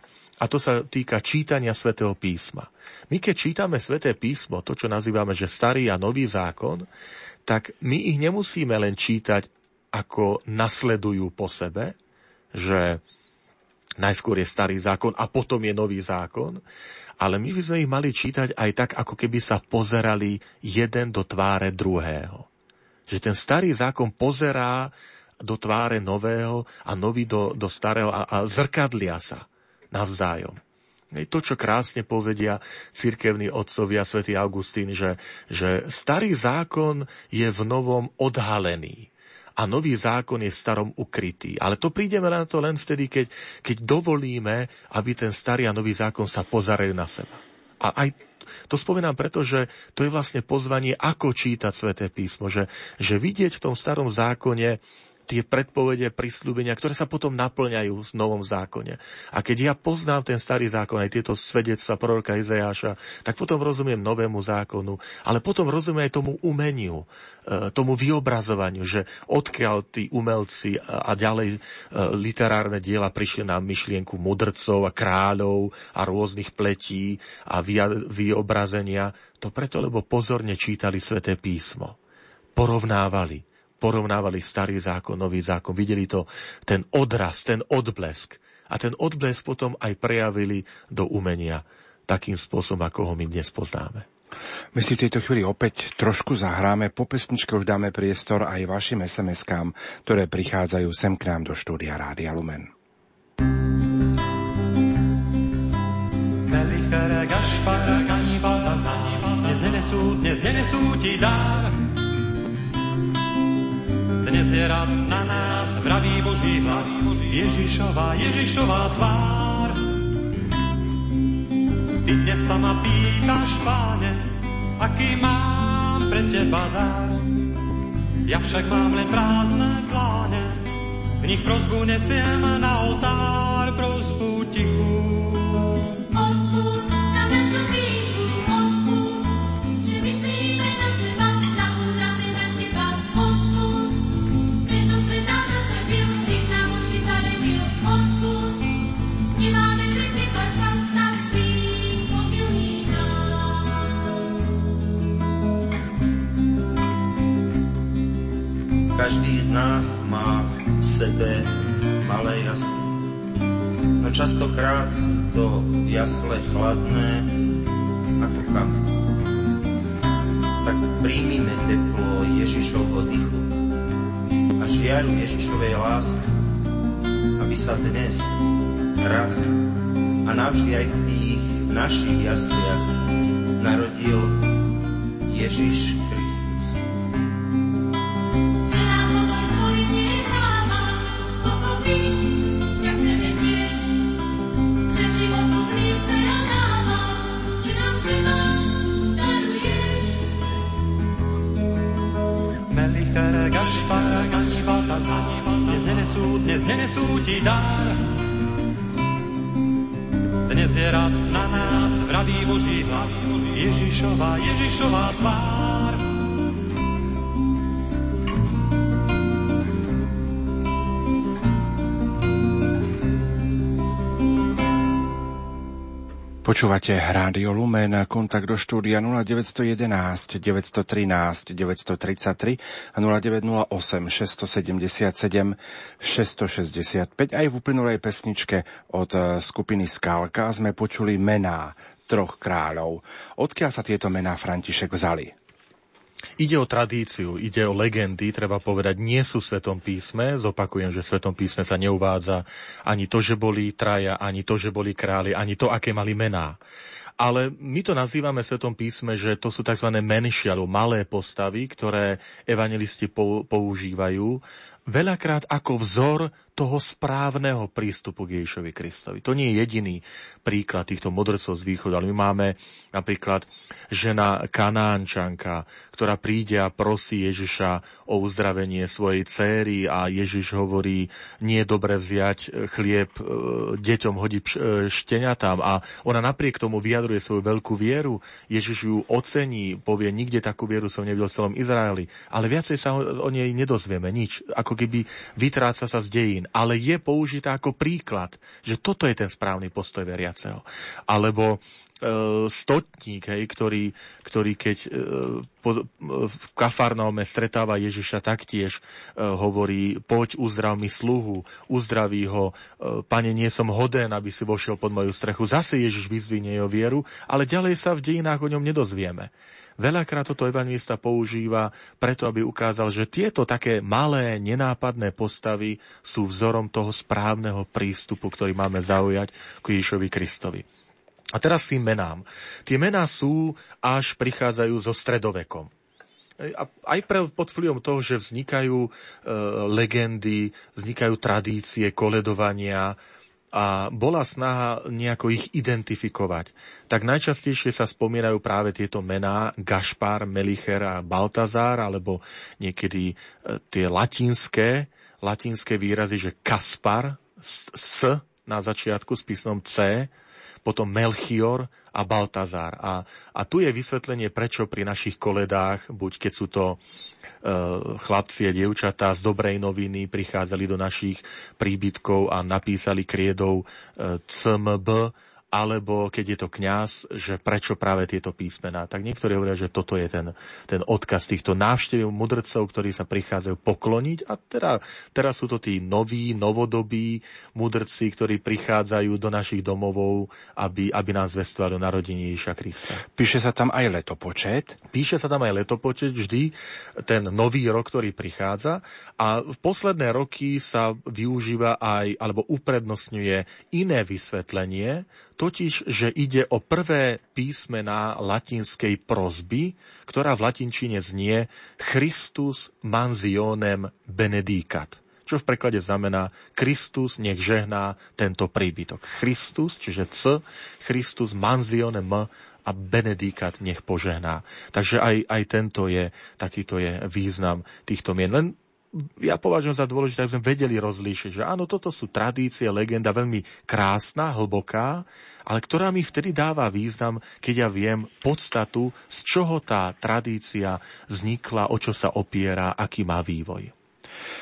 a to sa týka čítania svätého písma. My keď čítame sväté písmo, to čo nazývame, že starý a nový zákon, tak my ich nemusíme len čítať ako nasledujú po sebe, že najskôr je starý zákon a potom je nový zákon, ale my by sme ich mali čítať aj tak, ako keby sa pozerali jeden do tváre druhého. Že ten starý zákon pozerá do tváre nového a nový do, do starého a, a zrkadlia sa navzájom. To, čo krásne povedia cirkevní otcovia, svätý Augustín, že, že starý zákon je v novom odhalený a nový zákon je v starom ukrytý. Ale to prídeme na to len vtedy, keď, keď dovolíme, aby ten starý a nový zákon sa pozerali na seba. A aj to spomínam preto, že to je vlastne pozvanie, ako čítať sväté písmo, že, že vidieť v tom starom zákone tie predpovede, prisľúbenia, ktoré sa potom naplňajú v novom zákone. A keď ja poznám ten starý zákon, aj tieto svedectva proroka Izajáša, tak potom rozumiem novému zákonu, ale potom rozumiem aj tomu umeniu, e, tomu vyobrazovaniu, že odkiaľ tí umelci a ďalej e, literárne diela prišli na myšlienku mudrcov a kráľov a rôznych pletí a vyobrazenia, to preto, lebo pozorne čítali sväté písmo. Porovnávali porovnávali starý zákon, nový zákon, videli to, ten odraz, ten odblesk. A ten odblesk potom aj prejavili do umenia takým spôsobom, ako ho my dnes poznáme. My si v tejto chvíli opäť trošku zahráme, po pesničke už dáme priestor aj vašim SMS-kám, ktoré prichádzajú sem k nám do štúdia Rádia Lumen. Melichere, Gašpar, dnes nenesú, dnes nenesú ti dar, dnes je rad na nás, vraví Boží hlas, Ježišová, Ježišová tvár. Ty dnes sa ma pýtaš, páne, aký mám pre teba dar. Ja však mám len prázdne pláne, v nich prozbu nesiem na oltár, prozbu Každý z nás má v sebe malé jasy. No častokrát to jasle chladné ako kameň. Tak príjmime teplo Ježišovho dychu a žiaru Ježišovej lásky, aby sa dnes, raz a navždy aj v tých našich jasliach narodil Ježiš Počúvate Rádio Lumen, kontakt do štúdia 0911 913 933 a 0908 677 665. Aj v uplynulej pesničke od skupiny Skálka sme počuli mená troch kráľov. Odkiaľ sa tieto mená František vzali? Ide o tradíciu, ide o legendy, treba povedať, nie sú v Svetom písme. Zopakujem, že v Svetom písme sa neuvádza ani to, že boli traja, ani to, že boli králi, ani to, aké mali mená. Ale my to nazývame v Svetom písme, že to sú tzv. menšie alebo malé postavy, ktoré evangelisti používajú veľakrát ako vzor toho správneho prístupu k Ježišovi Kristovi. To nie je jediný príklad týchto modrcov z východu, ale my máme napríklad žena Kanánčanka, ktorá príde a prosí Ježiša o uzdravenie svojej céry a Ježiš hovorí, nie je dobre vziať chlieb e, deťom hodiť e, šteniatám a ona napriek tomu vyjadruje svoju veľkú vieru. Ježiš ju ocení, povie, nikde takú vieru som nevidel v celom Izraeli, ale viacej sa o nej nedozvieme nič, ako keby vytráca sa z dejín ale je použitá ako príklad, že toto je ten správny postoj veriaceho. Alebo stotník, hej, ktorý, ktorý keď e, v Kafarnaume stretáva Ježiša taktiež, e, hovorí, poď uzdrav mi sluhu, uzdraví ho, e, pane, nie som hoden, aby si vošiel pod moju strechu. Zase Ježiš vyzvinie jeho vieru, ale ďalej sa v dejinách o ňom nedozvieme. Veľakrát toto evangelista používa preto, aby ukázal, že tieto také malé, nenápadné postavy sú vzorom toho správneho prístupu, ktorý máme zaujať k Ježišovi Kristovi. A teraz tým menám. Tie mená sú, až prichádzajú so stredovekom. A aj pre, pod vplyvom toho, že vznikajú e, legendy, vznikajú tradície, koledovania a bola snaha nejako ich identifikovať. Tak najčastejšie sa spomínajú práve tieto mená Gašpar, Melicher a Baltazár, alebo niekedy e, tie latinské, latinské výrazy, že Kaspar, S na začiatku s písmom C, potom Melchior a Baltazár. A, a tu je vysvetlenie, prečo pri našich koledách, buď keď sú to e, chlapci a dievčatá z dobrej noviny prichádzali do našich príbytkov a napísali kriedou e, CMB, alebo keď je to kňaz, že prečo práve tieto písmená. Tak niektorí hovoria, že toto je ten, ten odkaz týchto návštev mudrcov, ktorí sa prichádzajú pokloniť. A teda, teraz sú to tí noví, novodobí mudrci, ktorí prichádzajú do našich domovov, aby, aby nás zvestovali do narodení Ježiša Krista. Píše sa tam aj letopočet? Píše sa tam aj letopočet vždy, ten nový rok, ktorý prichádza. A v posledné roky sa využíva aj, alebo uprednostňuje iné vysvetlenie, totiž, že ide o prvé písmená latinskej prozby, ktorá v latinčine znie Christus mansionem benedicat čo v preklade znamená Kristus nech žehná tento príbytok. Christus, čiže C, Christus mansionem M a benedikat nech požehná. Takže aj, aj tento je, takýto je význam týchto mien. Len ja považujem za dôležité, aby sme vedeli rozlíšiť, že áno, toto sú tradície, legenda veľmi krásna, hlboká, ale ktorá mi vtedy dáva význam, keď ja viem podstatu, z čoho tá tradícia vznikla, o čo sa opiera, aký má vývoj.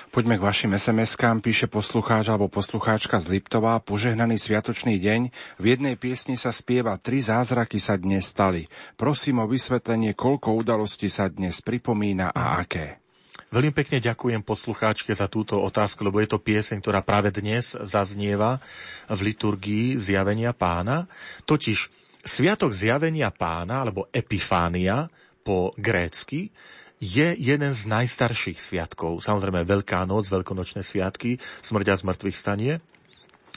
Poďme k vašim SMS-kám, píše poslucháč alebo poslucháčka z Liptova. Požehnaný sviatočný deň. V jednej piesni sa spieva Tri zázraky sa dnes stali. Prosím o vysvetlenie, koľko udalostí sa dnes pripomína a aké. Veľmi pekne ďakujem poslucháčke za túto otázku, lebo je to pieseň, ktorá práve dnes zaznieva v liturgii zjavenia pána. Totiž Sviatok zjavenia pána, alebo Epifánia po grécky, je jeden z najstarších sviatkov. Samozrejme Veľká noc, veľkonočné sviatky, smrť a zmrtvých stanie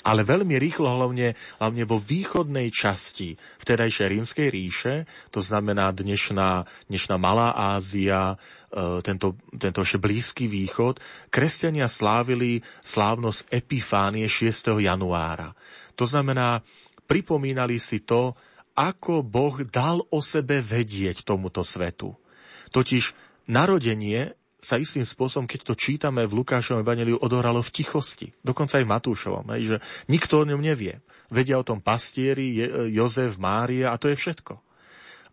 ale veľmi rýchlo, hlavne, hlavne vo východnej časti vtedajšej rímskej ríše, to znamená dnešná, dnešná Malá Ázia, e, tento, tento ešte Blízky východ, kresťania slávili slávnosť Epifánie 6. januára. To znamená, pripomínali si to, ako Boh dal o sebe vedieť tomuto svetu. Totiž narodenie sa istým spôsobom, keď to čítame v Lukášovom evaneliu, odohralo v tichosti. Dokonca aj Matúšovom, hej, že nikto o ňom nevie. Vedia o tom pastieri, Jozef, Mária a to je všetko.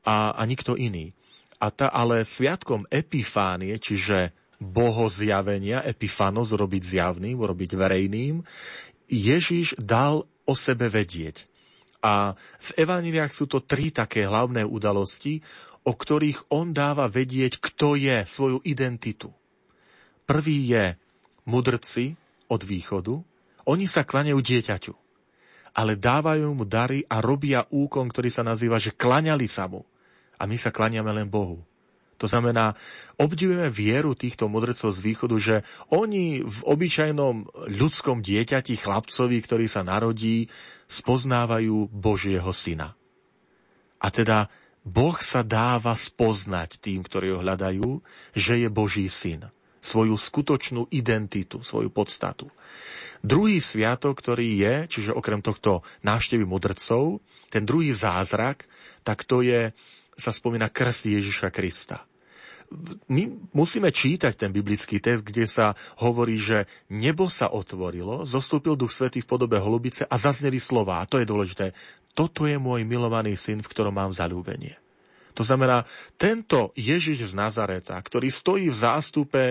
A, a nikto iný. A ta, ale sviatkom Epifánie, čiže bohozjavenia, epifanos, robiť zjavným, robiť verejným, Ježiš dal o sebe vedieť. A v evaniliách sú to tri také hlavné udalosti, o ktorých on dáva vedieť, kto je, svoju identitu. Prvý je mudrci od východu, oni sa klaňajú dieťaťu, ale dávajú mu dary a robia úkon, ktorý sa nazýva, že klaňali sa mu. A my sa klaňame len Bohu. To znamená, obdivujeme vieru týchto mudrcov z východu, že oni v obyčajnom ľudskom dieťati, chlapcovi, ktorý sa narodí, spoznávajú Božieho syna. A teda Boh sa dáva spoznať tým, ktorí ho hľadajú, že je Boží syn. Svoju skutočnú identitu, svoju podstatu. Druhý sviatok, ktorý je, čiže okrem tohto návštevy mudrcov, ten druhý zázrak, tak to je, sa spomína krst Ježiša Krista my musíme čítať ten biblický text, kde sa hovorí, že nebo sa otvorilo, zostúpil Duch Svetý v podobe holubice a zazneli slova. A to je dôležité toto je môj milovaný syn, v ktorom mám zalúbenie. To znamená, tento Ježiš z Nazareta, ktorý stojí v zástupe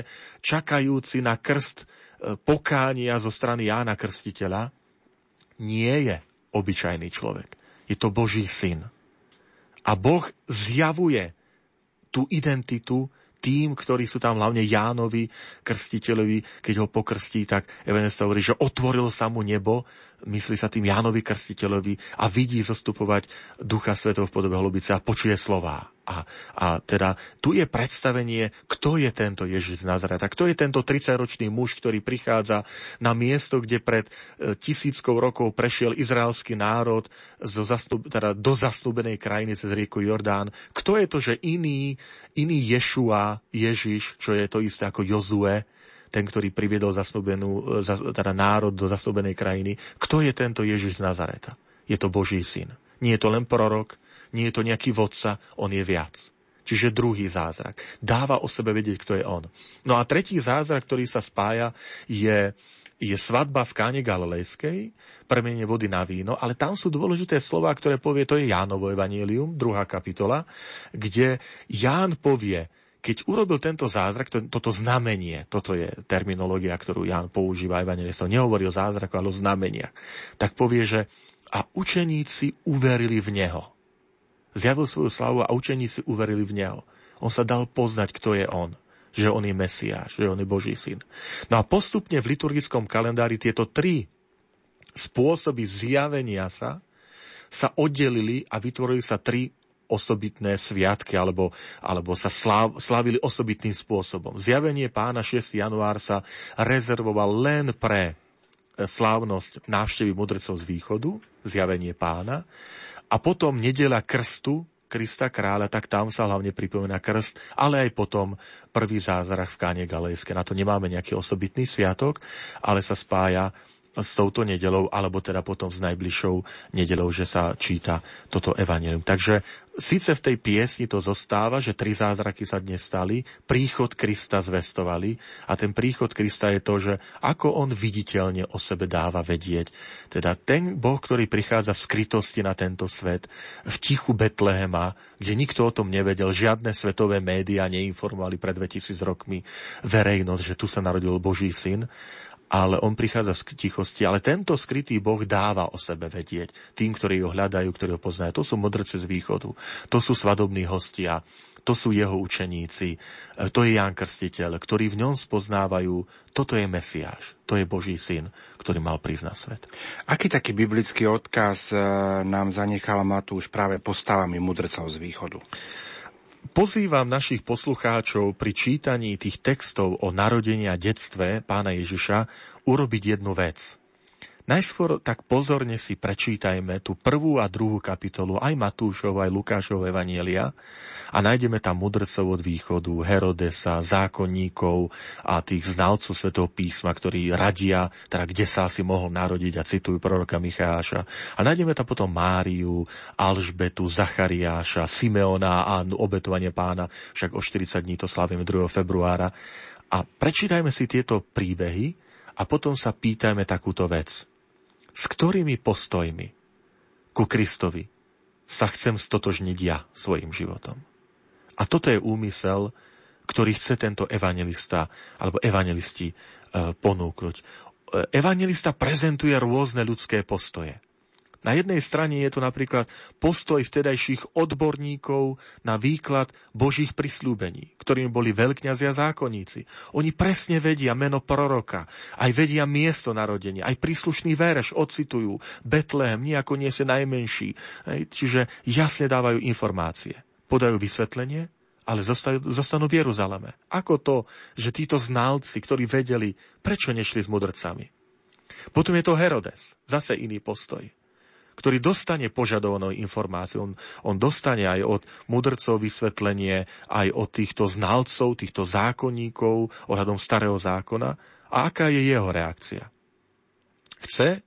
čakajúci na krst e, pokánia zo strany Jána Krstiteľa, nie je obyčajný človek. Je to Boží syn. A Boh zjavuje tú identitu tým, ktorí sú tam hlavne Jánovi, krstiteľovi, keď ho pokrstí, tak Evangelista hovorí, že otvorilo sa mu nebo, myslí sa tým Jánovi krstiteľovi a vidí zostupovať Ducha Svetov v podobe holubice a počuje slová. A, a teda tu je predstavenie, kto je tento Ježiš z Nazareta, kto je tento 30-ročný muž, ktorý prichádza na miesto, kde pred e, tisíckou rokov prešiel izraelský národ zo zastup, teda do zastúbenej krajiny cez rieku Jordán. Kto je to, že iný, iný Ješua, Ježiš, čo je to isté ako Jozue, ten, ktorý priviedol zasnúbenú, e, teda národ do zasnúbenej krajiny. Kto je tento Ježiš z Nazareta? Je to Boží syn. Nie je to len prorok, nie je to nejaký vodca, on je viac. Čiže druhý zázrak. Dáva o sebe vedieť, kto je on. No a tretí zázrak, ktorý sa spája, je, je svadba v káne Galilejskej, premenie vody na víno, ale tam sú dôležité slova, ktoré povie, to je Jánovo evanielium, druhá kapitola, kde Ján povie, keď urobil tento zázrak, to, toto znamenie, toto je terminológia, ktorú Ján používa evangelistov, nehovorí o zázraku, ale o znameniach, tak povie, že a učeníci uverili v Neho. Zjavil svoju slavu a učeníci uverili v Neho. On sa dal poznať, kto je On že on je Mesiáš, že on je Boží syn. No a postupne v liturgickom kalendári tieto tri spôsoby zjavenia sa sa oddelili a vytvorili sa tri osobitné sviatky alebo, alebo sa slav, slavili osobitným spôsobom. Zjavenie pána 6. január sa rezervoval len pre slávnosť návštevy mudrcov z východu, zjavenie pána, a potom nedela krstu Krista kráľa, tak tam sa hlavne pripomína krst, ale aj potom prvý zázrak v Káne Galejske. Na to nemáme nejaký osobitný sviatok, ale sa spája s touto nedelou, alebo teda potom s najbližšou nedelou, že sa číta toto evanelium. Takže síce v tej piesni to zostáva, že tri zázraky sa dnes stali, príchod Krista zvestovali a ten príchod Krista je to, že ako on viditeľne o sebe dáva vedieť. Teda ten Boh, ktorý prichádza v skrytosti na tento svet, v tichu Betlehema, kde nikto o tom nevedel, žiadne svetové médiá neinformovali pred 2000 rokmi verejnosť, že tu sa narodil Boží syn, ale on prichádza z tichosti. Ale tento skrytý Boh dáva o sebe vedieť tým, ktorí ho hľadajú, ktorí ho poznajú. To sú modrci z východu, to sú svadobní hostia, to sú jeho učeníci, e, to je Ján Krstiteľ, ktorí v ňom spoznávajú, toto je Mesiáš, to je Boží syn, ktorý mal prísť na svet. Aký taký biblický odkaz e, nám zanechal Matúš práve postavami mudrcov z východu? Pozývam našich poslucháčov pri čítaní tých textov o narodení a detstve pána Ježiša urobiť jednu vec. Najskôr tak pozorne si prečítajme tú prvú a druhú kapitolu aj Matúšov, aj Lukášov Evanielia a nájdeme tam mudrcov od východu, Herodesa, zákonníkov a tých znalcov svetov písma, ktorí radia, teda kde sa asi mohol narodiť a citujú proroka Micháša. A nájdeme tam potom Máriu, Alžbetu, Zachariáša, Simeona a obetovanie pána, však o 40 dní to slavíme 2. februára. A prečítajme si tieto príbehy a potom sa pýtajme takúto vec s ktorými postojmi ku Kristovi sa chcem stotožniť ja svojim životom. A toto je úmysel, ktorý chce tento evangelista alebo evangelisti e, ponúknuť. E, evangelista prezentuje rôzne ľudské postoje. Na jednej strane je to napríklad postoj vtedajších odborníkov na výklad Božích prislúbení, ktorými boli veľkňazi a zákonníci. Oni presne vedia meno proroka, aj vedia miesto narodenia, aj príslušný verš ocitujú. Betlehem nejako nie je najmenší. Čiže jasne dávajú informácie. Podajú vysvetlenie, ale zostanú v Jeruzaleme. Ako to, že títo znalci, ktorí vedeli, prečo nešli s mudrcami? Potom je to Herodes, zase iný postoj ktorý dostane požadovanú informáciu. On, on dostane aj od mudrcov vysvetlenie, aj od týchto znalcov, týchto zákonníkov ohľadom starého zákona. A aká je jeho reakcia? Chce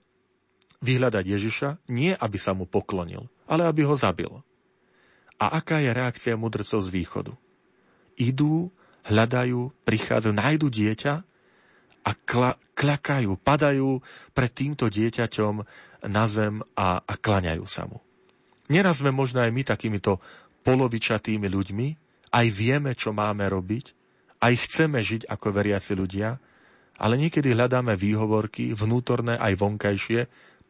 vyhľadať Ježiša nie, aby sa mu poklonil, ale aby ho zabil. A aká je reakcia mudrcov z východu? Idú, hľadajú, prichádzajú, nájdu dieťa a kla, klakajú, padajú pred týmto dieťaťom na zem a, a klaňajú sa mu. Neraz sme možno aj my takýmito polovičatými ľuďmi, aj vieme, čo máme robiť, aj chceme žiť ako veriaci ľudia, ale niekedy hľadáme výhovorky, vnútorné aj vonkajšie,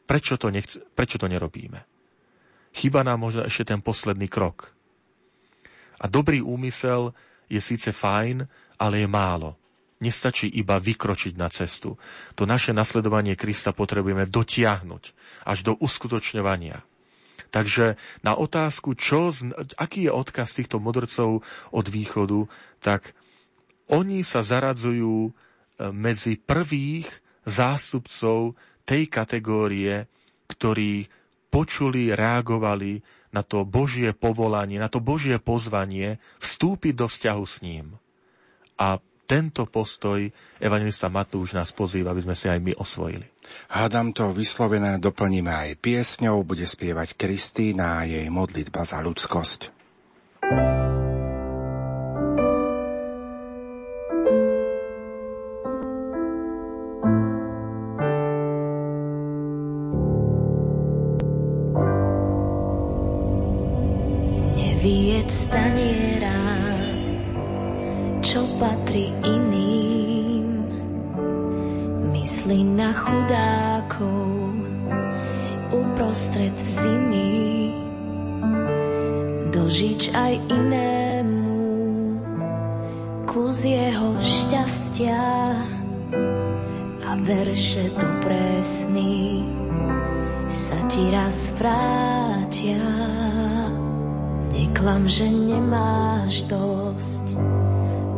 prečo to, nechce, prečo to nerobíme. Chyba nám možno ešte ten posledný krok. A dobrý úmysel je síce fajn, ale je málo. Nestačí iba vykročiť na cestu. To naše nasledovanie Krista potrebujeme dotiahnuť až do uskutočňovania. Takže na otázku, čo, aký je odkaz týchto modrcov od východu, tak oni sa zaradzujú e, medzi prvých zástupcov tej kategórie, ktorí počuli, reagovali na to Božie povolanie, na to Božie pozvanie vstúpiť do vzťahu s ním. A tento postoj evangelista Matúš nás pozýva, aby sme si aj my osvojili. Hádam to vyslovené doplníme aj piesňou, bude spievať Kristýna a jej modlitba za ľudskosť. Neviec staniera čo patrí iným. Myslí na chudákov uprostred zimy. Dožič aj inému kus jeho šťastia a verše do presný sa ti raz vrátia. Neklam, že nemáš dosť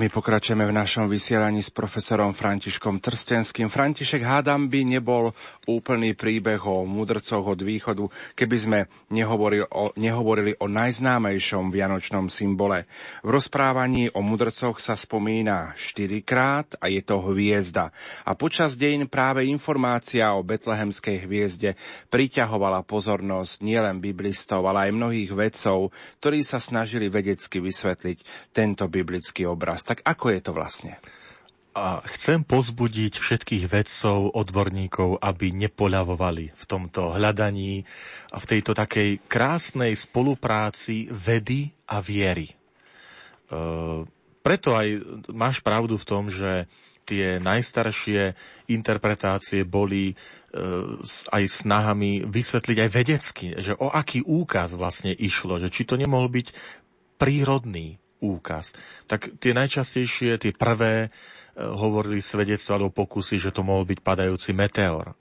My pokračujeme v našom vysielaní s profesorom Františkom Trstenským. František hádam by nebol úplný príbeh o mudrcoch od východu, keby sme nehovorili o, nehovorili o najznámejšom vianočnom symbole. V rozprávaní o mudrcoch sa spomína štyrikrát a je to hviezda. A počas dejín práve informácia o betlehemskej hviezde priťahovala pozornosť nielen biblistov, ale aj mnohých vedcov, ktorí sa snažili vedecky vysvetliť tento biblický obraz. Tak ako je to vlastne? A chcem pozbudiť všetkých vedcov, odborníkov, aby nepoľavovali v tomto hľadaní a v tejto takej krásnej spolupráci vedy a viery. E, preto aj máš pravdu v tom, že tie najstaršie interpretácie boli e, aj snahami vysvetliť aj vedecky, že o aký úkaz vlastne išlo, že či to nemohol byť prírodný úkaz. Tak tie najčastejšie, tie prvé, e, hovorili svedectvo alebo pokusy, že to mohol byť padajúci meteor. E,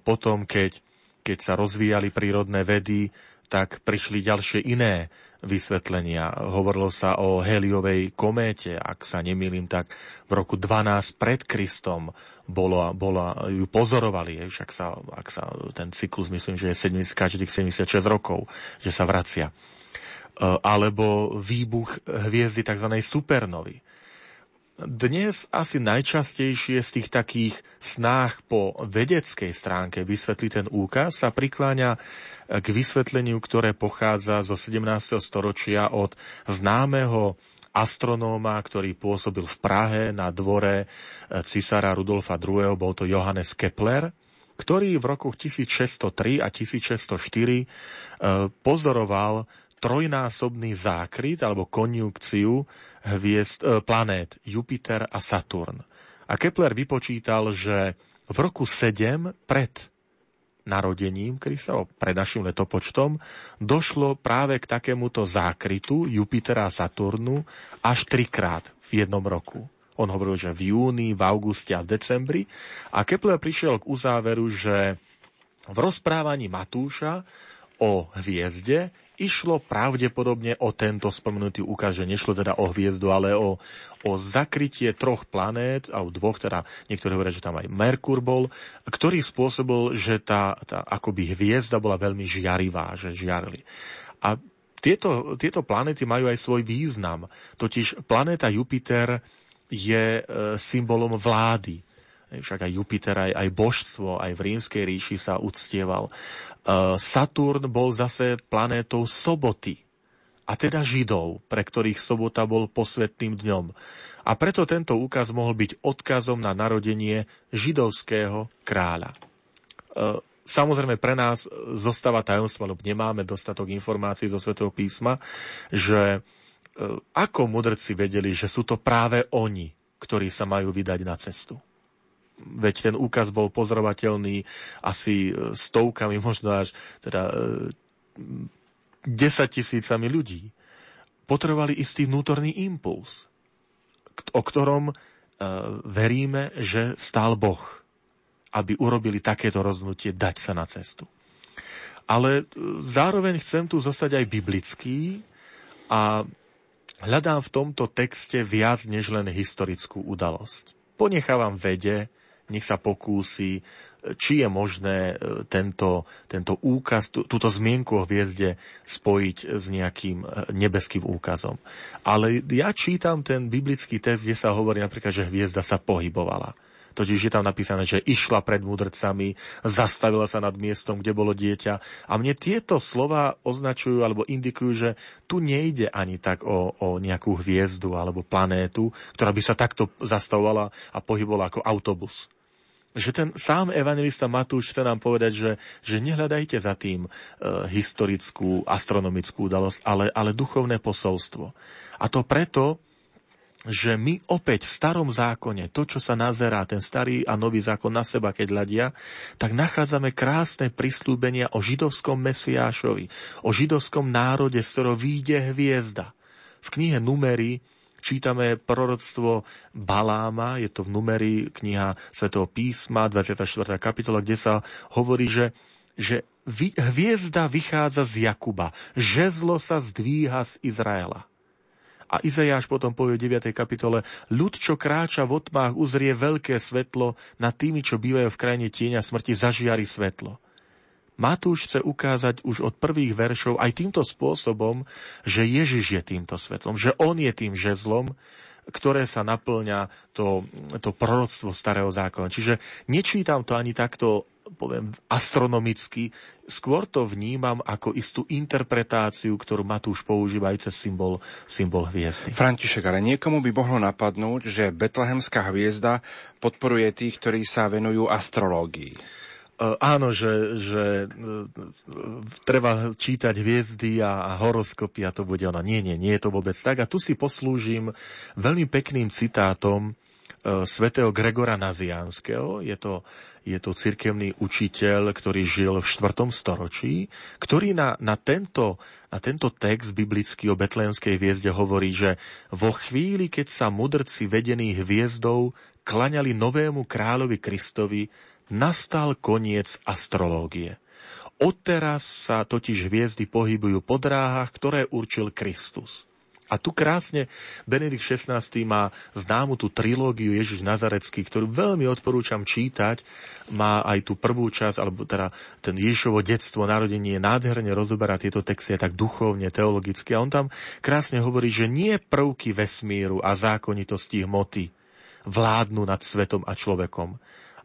potom, keď, keď sa rozvíjali prírodné vedy, tak prišli ďalšie iné vysvetlenia. Hovorilo sa o heliovej kométe, ak sa nemýlim, tak v roku 12 pred Kristom bolo, bolo, ju pozorovali, však sa, ak sa ten cyklus, myslím, že je 70, každých 76 rokov, že sa vracia. E, alebo výbuch hviezdy tzv. supernovy. Dnes asi najčastejšie z tých takých snách po vedeckej stránke vysvetliť ten úkaz sa prikláňa k vysvetleniu, ktoré pochádza zo 17. storočia od známeho astronóma, ktorý pôsobil v Prahe na dvore e, cisára Rudolfa II. Bol to Johannes Kepler, ktorý v rokoch 1603 a 1604 e, pozoroval trojnásobný zákryt alebo konjunkciu hviezd, e, planét Jupiter a Saturn. A Kepler vypočítal, že v roku 7 pred narodením Krista, pred našim letopočtom, došlo práve k takémuto zákrytu Jupitera a Saturnu až trikrát v jednom roku. On hovoril, že v júni, v auguste a v decembri. A Kepler prišiel k uzáveru, že v rozprávaní Matúša o hviezde išlo pravdepodobne o tento spomenutý úkaz, že nešlo teda o hviezdu, ale o, o zakrytie troch planét, alebo dvoch, teda niektorí hovoria, že tam aj Merkur bol, ktorý spôsobil, že tá, tá akoby hviezda bola veľmi žiarivá, že žiarili. A tieto, tieto planéty majú aj svoj význam. Totiž planéta Jupiter je e, symbolom vlády. Však aj Jupiter, aj, aj božstvo, aj v rímskej ríši sa uctieval. E, Saturn bol zase planétou soboty, a teda Židov, pre ktorých sobota bol posvetným dňom. A preto tento úkaz mohol byť odkazom na narodenie židovského kráľa. E, samozrejme pre nás zostáva tajomstvo, lebo nemáme dostatok informácií zo Svetého písma, že e, ako mudrci vedeli, že sú to práve oni, ktorí sa majú vydať na cestu veď ten úkaz bol pozorovateľný asi e, stovkami, možno až teda 10 e, tisícami ľudí. Potrebovali istý vnútorný impuls, o ktorom e, veríme, že stál Boh, aby urobili takéto rozhodnutie dať sa na cestu. Ale zároveň chcem tu zostať aj biblický a hľadám v tomto texte viac než len historickú udalosť. Ponechávam vede, nech sa pokúsi, či je možné e, tento, tento úkaz, tú, túto zmienku o hviezde spojiť s nejakým e, nebeským úkazom. Ale ja čítam ten biblický text, kde sa hovorí napríklad, že hviezda sa pohybovala. Totiž je tam napísané, že išla pred mudrcami, zastavila sa nad miestom, kde bolo dieťa. A mne tieto slova označujú alebo indikujú, že tu nejde ani tak o, o nejakú hviezdu alebo planétu, ktorá by sa takto zastavovala a pohybovala ako autobus že ten sám evangelista Matúš chce nám povedať, že, že nehľadajte za tým e, historickú, astronomickú udalosť, ale, ale duchovné posolstvo. A to preto, že my opäť v starom zákone, to, čo sa nazerá, ten starý a nový zákon na seba, keď ľadia, tak nachádzame krásne prislúbenia o židovskom Mesiášovi, o židovskom národe, z ktorého výjde hviezda. V knihe Numery čítame proroctvo Baláma, je to v numeri kniha Svetého písma, 24. kapitola, kde sa hovorí, že, že hviezda vychádza z Jakuba, žezlo sa zdvíha z Izraela. A Izajáš potom povie v 9. kapitole, ľud, čo kráča v otmách, uzrie veľké svetlo, nad tými, čo bývajú v krajine tieňa smrti, zažiari svetlo. Matúš chce ukázať už od prvých veršov aj týmto spôsobom, že Ježiš je týmto svetlom, že on je tým žezlom, ktoré sa naplňa to, to proroctvo starého zákona. Čiže nečítam to ani takto poviem, astronomicky, skôr to vnímam ako istú interpretáciu, ktorú Matúš používa aj cez symbol, symbol hviezdy. František, ale niekomu by mohlo napadnúť, že betlehemská hviezda podporuje tých, ktorí sa venujú astrológii. E, áno, že, že e, treba čítať hviezdy a, horoskopy a to bude ona. Nie, nie, nie je to vôbec tak. A tu si poslúžim veľmi pekným citátom e, svätého Gregora Nazianského. Je to, je to cirkevný učiteľ, ktorý žil v 4. storočí, ktorý na, na, tento, na tento text biblický o betlémskej hviezde hovorí, že vo chvíli, keď sa mudrci vedení hviezdou klaňali novému kráľovi Kristovi, nastal koniec astrológie. Odteraz sa totiž hviezdy pohybujú po dráhach, ktoré určil Kristus. A tu krásne Benedikt XVI má známu tú trilógiu Ježiš Nazarecký, ktorú veľmi odporúčam čítať. Má aj tú prvú časť, alebo teda ten Ježišovo detstvo, narodenie, nádherne rozoberá tieto texty tak duchovne, teologicky. A on tam krásne hovorí, že nie prvky vesmíru a zákonitosti hmoty vládnu nad svetom a človekom,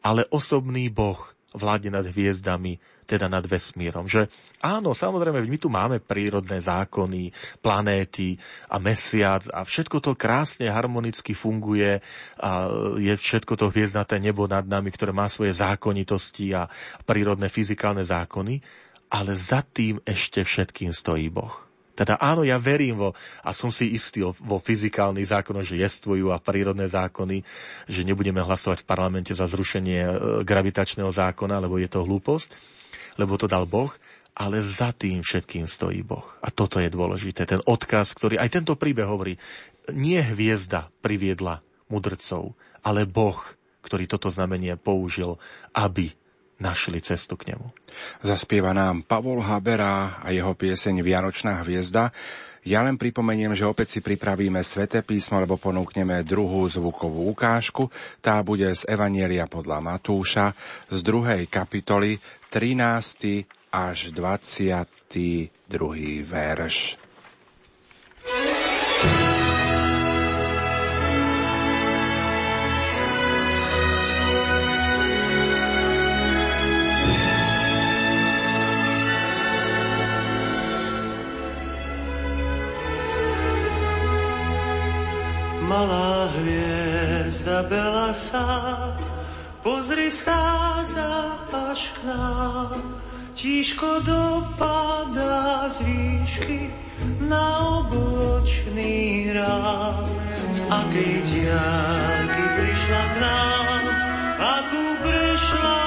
ale osobný Boh vládne nad hviezdami, teda nad vesmírom. Že áno, samozrejme, my tu máme prírodné zákony, planéty a mesiac a všetko to krásne harmonicky funguje a je všetko to hviezdnaté nebo nad nami, ktoré má svoje zákonitosti a prírodné fyzikálne zákony, ale za tým ešte všetkým stojí Boh. Teda áno, ja verím vo, a som si istý vo fyzikálnych zákonoch, že jestvujú a prírodné zákony, že nebudeme hlasovať v parlamente za zrušenie e, gravitačného zákona, lebo je to hlúposť, lebo to dal Boh, ale za tým všetkým stojí Boh. A toto je dôležité, ten odkaz, ktorý aj tento príbeh hovorí. Nie hviezda priviedla mudrcov, ale Boh, ktorý toto znamenie použil, aby našli cestu k nemu. Zaspieva nám Pavol Habera a jeho pieseň Vianočná hviezda. Ja len pripomeniem, že opäť si pripravíme Sveté písmo, lebo ponúkneme druhú zvukovú ukážku. Tá bude z Evanielia podľa Matúša z druhej kapitoly 13. až 22. verš. Malá hviezda sa, pozri schádza až k nám. Tížko dopadá z výšky na obločný rám. Z akej diálky prišla k nám, akú prešla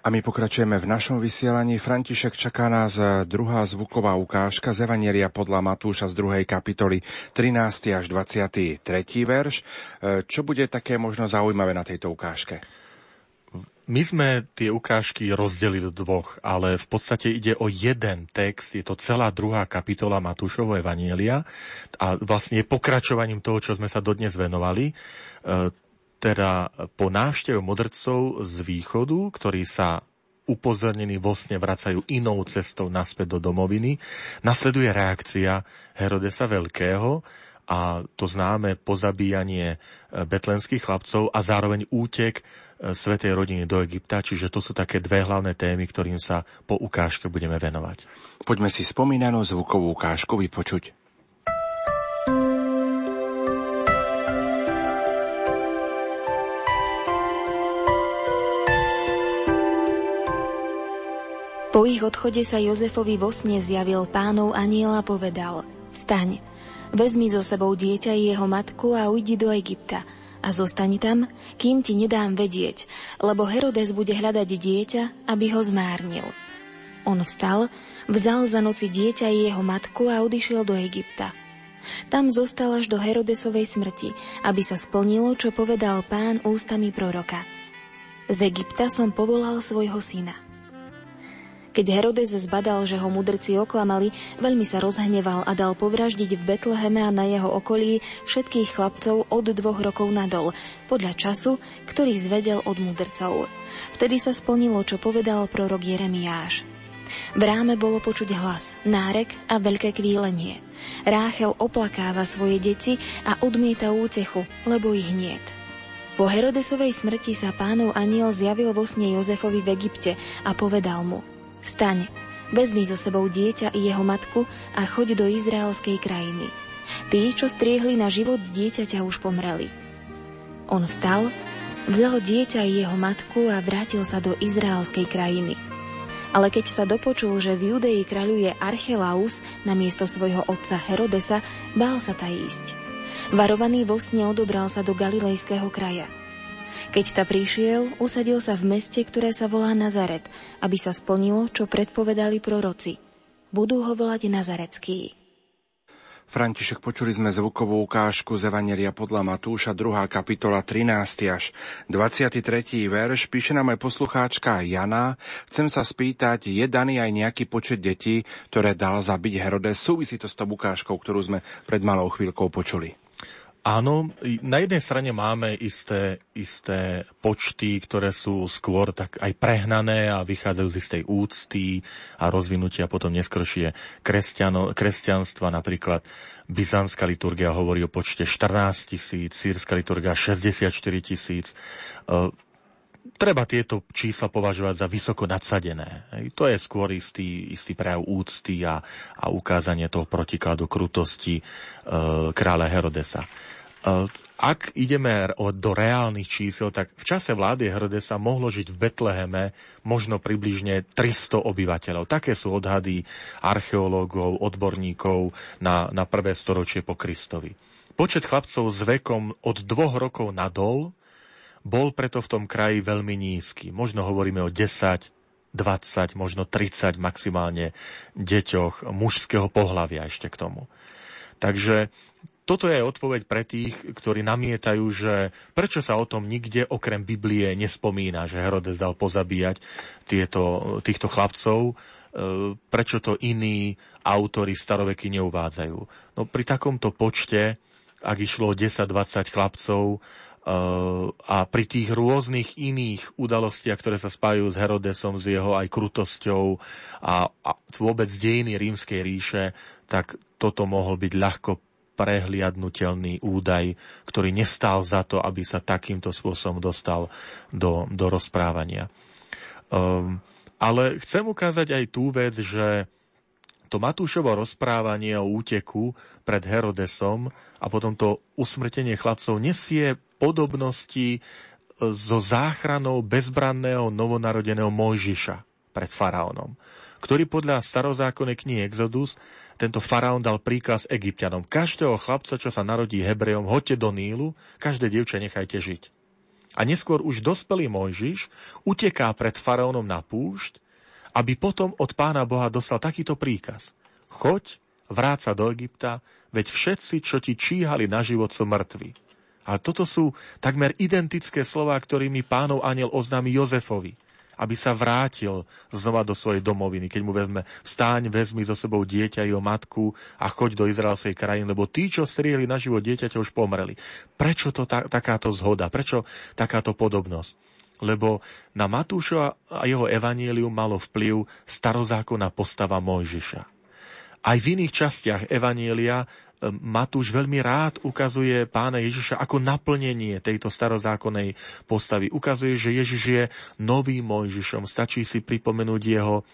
A my pokračujeme v našom vysielaní. František čaká nás druhá zvuková ukážka z Evanielia podľa Matúša z druhej kapitoly 13. až 23. verš. E, čo bude také možno zaujímavé na tejto ukážke? My sme tie ukážky rozdelili do dvoch, ale v podstate ide o jeden text, je to celá druhá kapitola Matúšovo Evanielia a vlastne je pokračovaním toho, čo sme sa dodnes venovali. Teda po návšteve modrcov z východu, ktorí sa upozornení vo sne vracajú inou cestou naspäť do domoviny, nasleduje reakcia Herodesa Veľkého a to známe pozabíjanie e, betlenských chlapcov a zároveň útek e, Svetej rodiny do Egypta, čiže to sú také dve hlavné témy, ktorým sa po ukážke budeme venovať. Poďme si spomínanú zvukovú ukážku vypočuť. Po ich odchode sa Jozefovi vo sne zjavil pánov aniel a povedal Staň, vezmi so sebou dieťa i jeho matku a ujdi do Egypta a zostani tam, kým ti nedám vedieť, lebo Herodes bude hľadať dieťa, aby ho zmárnil. On vstal, vzal za noci dieťa i jeho matku a odišiel do Egypta. Tam zostal až do Herodesovej smrti, aby sa splnilo, čo povedal pán ústami proroka. Z Egypta som povolal svojho syna. Keď Herodes zbadal, že ho mudrci oklamali, veľmi sa rozhneval a dal povraždiť v Betleheme a na jeho okolí všetkých chlapcov od dvoch rokov nadol, podľa času, ktorý zvedel od mudrcov. Vtedy sa splnilo, čo povedal prorok Jeremiáš. V ráme bolo počuť hlas, nárek a veľké kvílenie. Ráchel oplakáva svoje deti a odmieta útechu, lebo ich niet. Po Herodesovej smrti sa pánov aniel zjavil vo sne Jozefovi v Egypte a povedal mu – Vstaň, vezmi so sebou dieťa i jeho matku a choď do izraelskej krajiny. Tí, čo striehli na život dieťaťa, už pomreli. On vstal, vzal dieťa i jeho matku a vrátil sa do izraelskej krajiny. Ale keď sa dopočul, že v Judei kráľuje Archelaus na miesto svojho otca Herodesa, bál sa ta ísť. Varovaný vo sne odobral sa do Galilejského kraja – keď ta prišiel, usadil sa v meste, ktoré sa volá Nazaret, aby sa splnilo, čo predpovedali proroci. Budú ho volať Nazarecký. František, počuli sme zvukovú ukážku z Evangelia podľa Matúša, 2. kapitola 13. až 23. verš. Píše nám aj poslucháčka Jana. Chcem sa spýtať, je daný aj nejaký počet detí, ktoré dal zabiť Herodes? Súvisí to s tou ukážkou, ktorú sme pred malou chvíľkou počuli. Áno, na jednej strane máme isté, isté počty, ktoré sú skôr tak aj prehnané a vychádzajú z istej úcty a rozvinutia potom neskôršie kresťanstva, napríklad byzantská liturgia hovorí o počte 14 tisíc, sírska liturgia 64 tisíc. E, treba tieto čísla považovať za vysoko nadsadené. To je skôr istý, istý prejav úcty a, a ukázanie toho protikladu krutosti e, kráľa Herodesa. E, ak ideme do reálnych čísel, tak v čase vlády Herodesa mohlo žiť v Betleheme možno približne 300 obyvateľov. Také sú odhady archeológov, odborníkov na, na prvé storočie po Kristovi. Počet chlapcov s vekom od dvoch rokov nadol bol preto v tom kraji veľmi nízky. Možno hovoríme o 10, 20, možno 30 maximálne deťoch mužského pohľavia ešte k tomu. Takže toto je odpoveď pre tých, ktorí namietajú, že prečo sa o tom nikde okrem Biblie nespomína, že Herodes dal pozabíjať tieto, týchto chlapcov, e, prečo to iní autory staroveky neuvádzajú. No pri takomto počte, ak išlo o 10-20 chlapcov, a pri tých rôznych iných udalostiach, ktoré sa spájajú s Herodesom, s jeho aj krutosťou a, a vôbec dejiny rímskej ríše, tak toto mohol byť ľahko prehliadnutelný údaj, ktorý nestál za to, aby sa takýmto spôsobom dostal do, do rozprávania. Um, ale chcem ukázať aj tú vec, že to Matúšovo rozprávanie o úteku pred Herodesom a potom to usmrtenie chlapcov nesie podobnosti e, so záchranou bezbranného novonarodeného Mojžiša pred faraónom, ktorý podľa starozákonnej knihy Exodus tento faraón dal príkaz egyptianom. Každého chlapca, čo sa narodí Hebrejom, hoďte do Nílu, každé dievče nechajte žiť. A neskôr už dospelý Mojžiš uteká pred faraónom na púšť, aby potom od pána Boha dostal takýto príkaz. Choď, vráť sa do Egypta, veď všetci, čo ti číhali na život, sú mŕtvi. A toto sú takmer identické slova, ktorými pánov aniel oznámi Jozefovi aby sa vrátil znova do svojej domoviny. Keď mu vezme, stáň, vezmi so sebou dieťa, jeho matku a choď do izraelskej krajiny, lebo tí, čo strieli na život dieťaťa, už pomreli. Prečo to ta, takáto zhoda? Prečo takáto podobnosť? Lebo na Matúša a jeho evanielium malo vplyv starozákonná postava Mojžiša. Aj v iných častiach evanielia Matúš veľmi rád ukazuje pána Ježiša ako naplnenie tejto starozákonnej postavy. Ukazuje, že Ježiš je novým Mojžišom. Stačí si pripomenúť jeho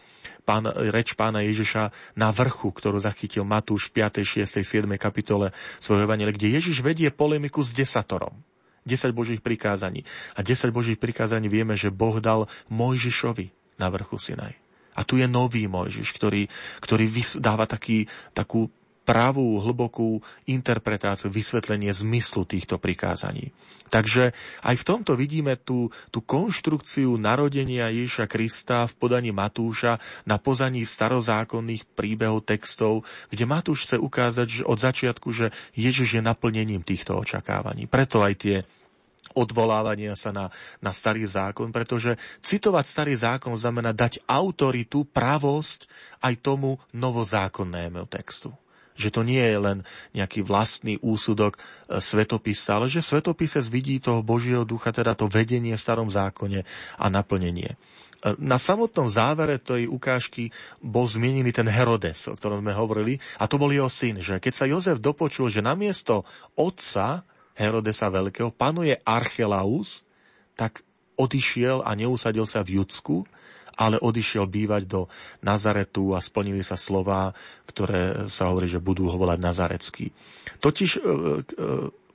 pán, reč pána Ježiša na vrchu, ktorú zachytil Matúš v 5., 6., 7. kapitole svojho evangelia, kde Ježiš vedie polemiku s desatorom. 10 Božích prikázaní. A 10 Božích prikázaní vieme, že Boh dal Mojžišovi na vrchu Sinaj. A tu je nový Mojžiš, ktorý, ktorý dáva taký, takú pravú, hlbokú interpretáciu, vysvetlenie zmyslu týchto prikázaní. Takže aj v tomto vidíme tú, tú konštrukciu narodenia Ježiša Krista v podaní Matúša na pozaní starozákonných príbehov textov, kde Matúš chce ukázať že od začiatku, že Ježiš je naplnením týchto očakávaní. Preto aj tie odvolávania sa na, na starý zákon, pretože citovať starý zákon znamená dať autoritu, pravosť aj tomu novozákonnému textu že to nie je len nejaký vlastný úsudok e, svetopisa, ale že svetopise vidí toho Božieho ducha, teda to vedenie v starom zákone a naplnenie. E, na samotnom závere tej ukážky bol zmienený ten Herodes, o ktorom sme hovorili, a to bol jeho syn, že keď sa Jozef dopočul, že namiesto otca Herodesa Veľkého panuje Archelaus, tak odišiel a neusadil sa v Judsku, ale odišiel bývať do Nazaretu a splnili sa slová, ktoré sa hovorí, že budú ho volať Nazarecký. Totiž e, e,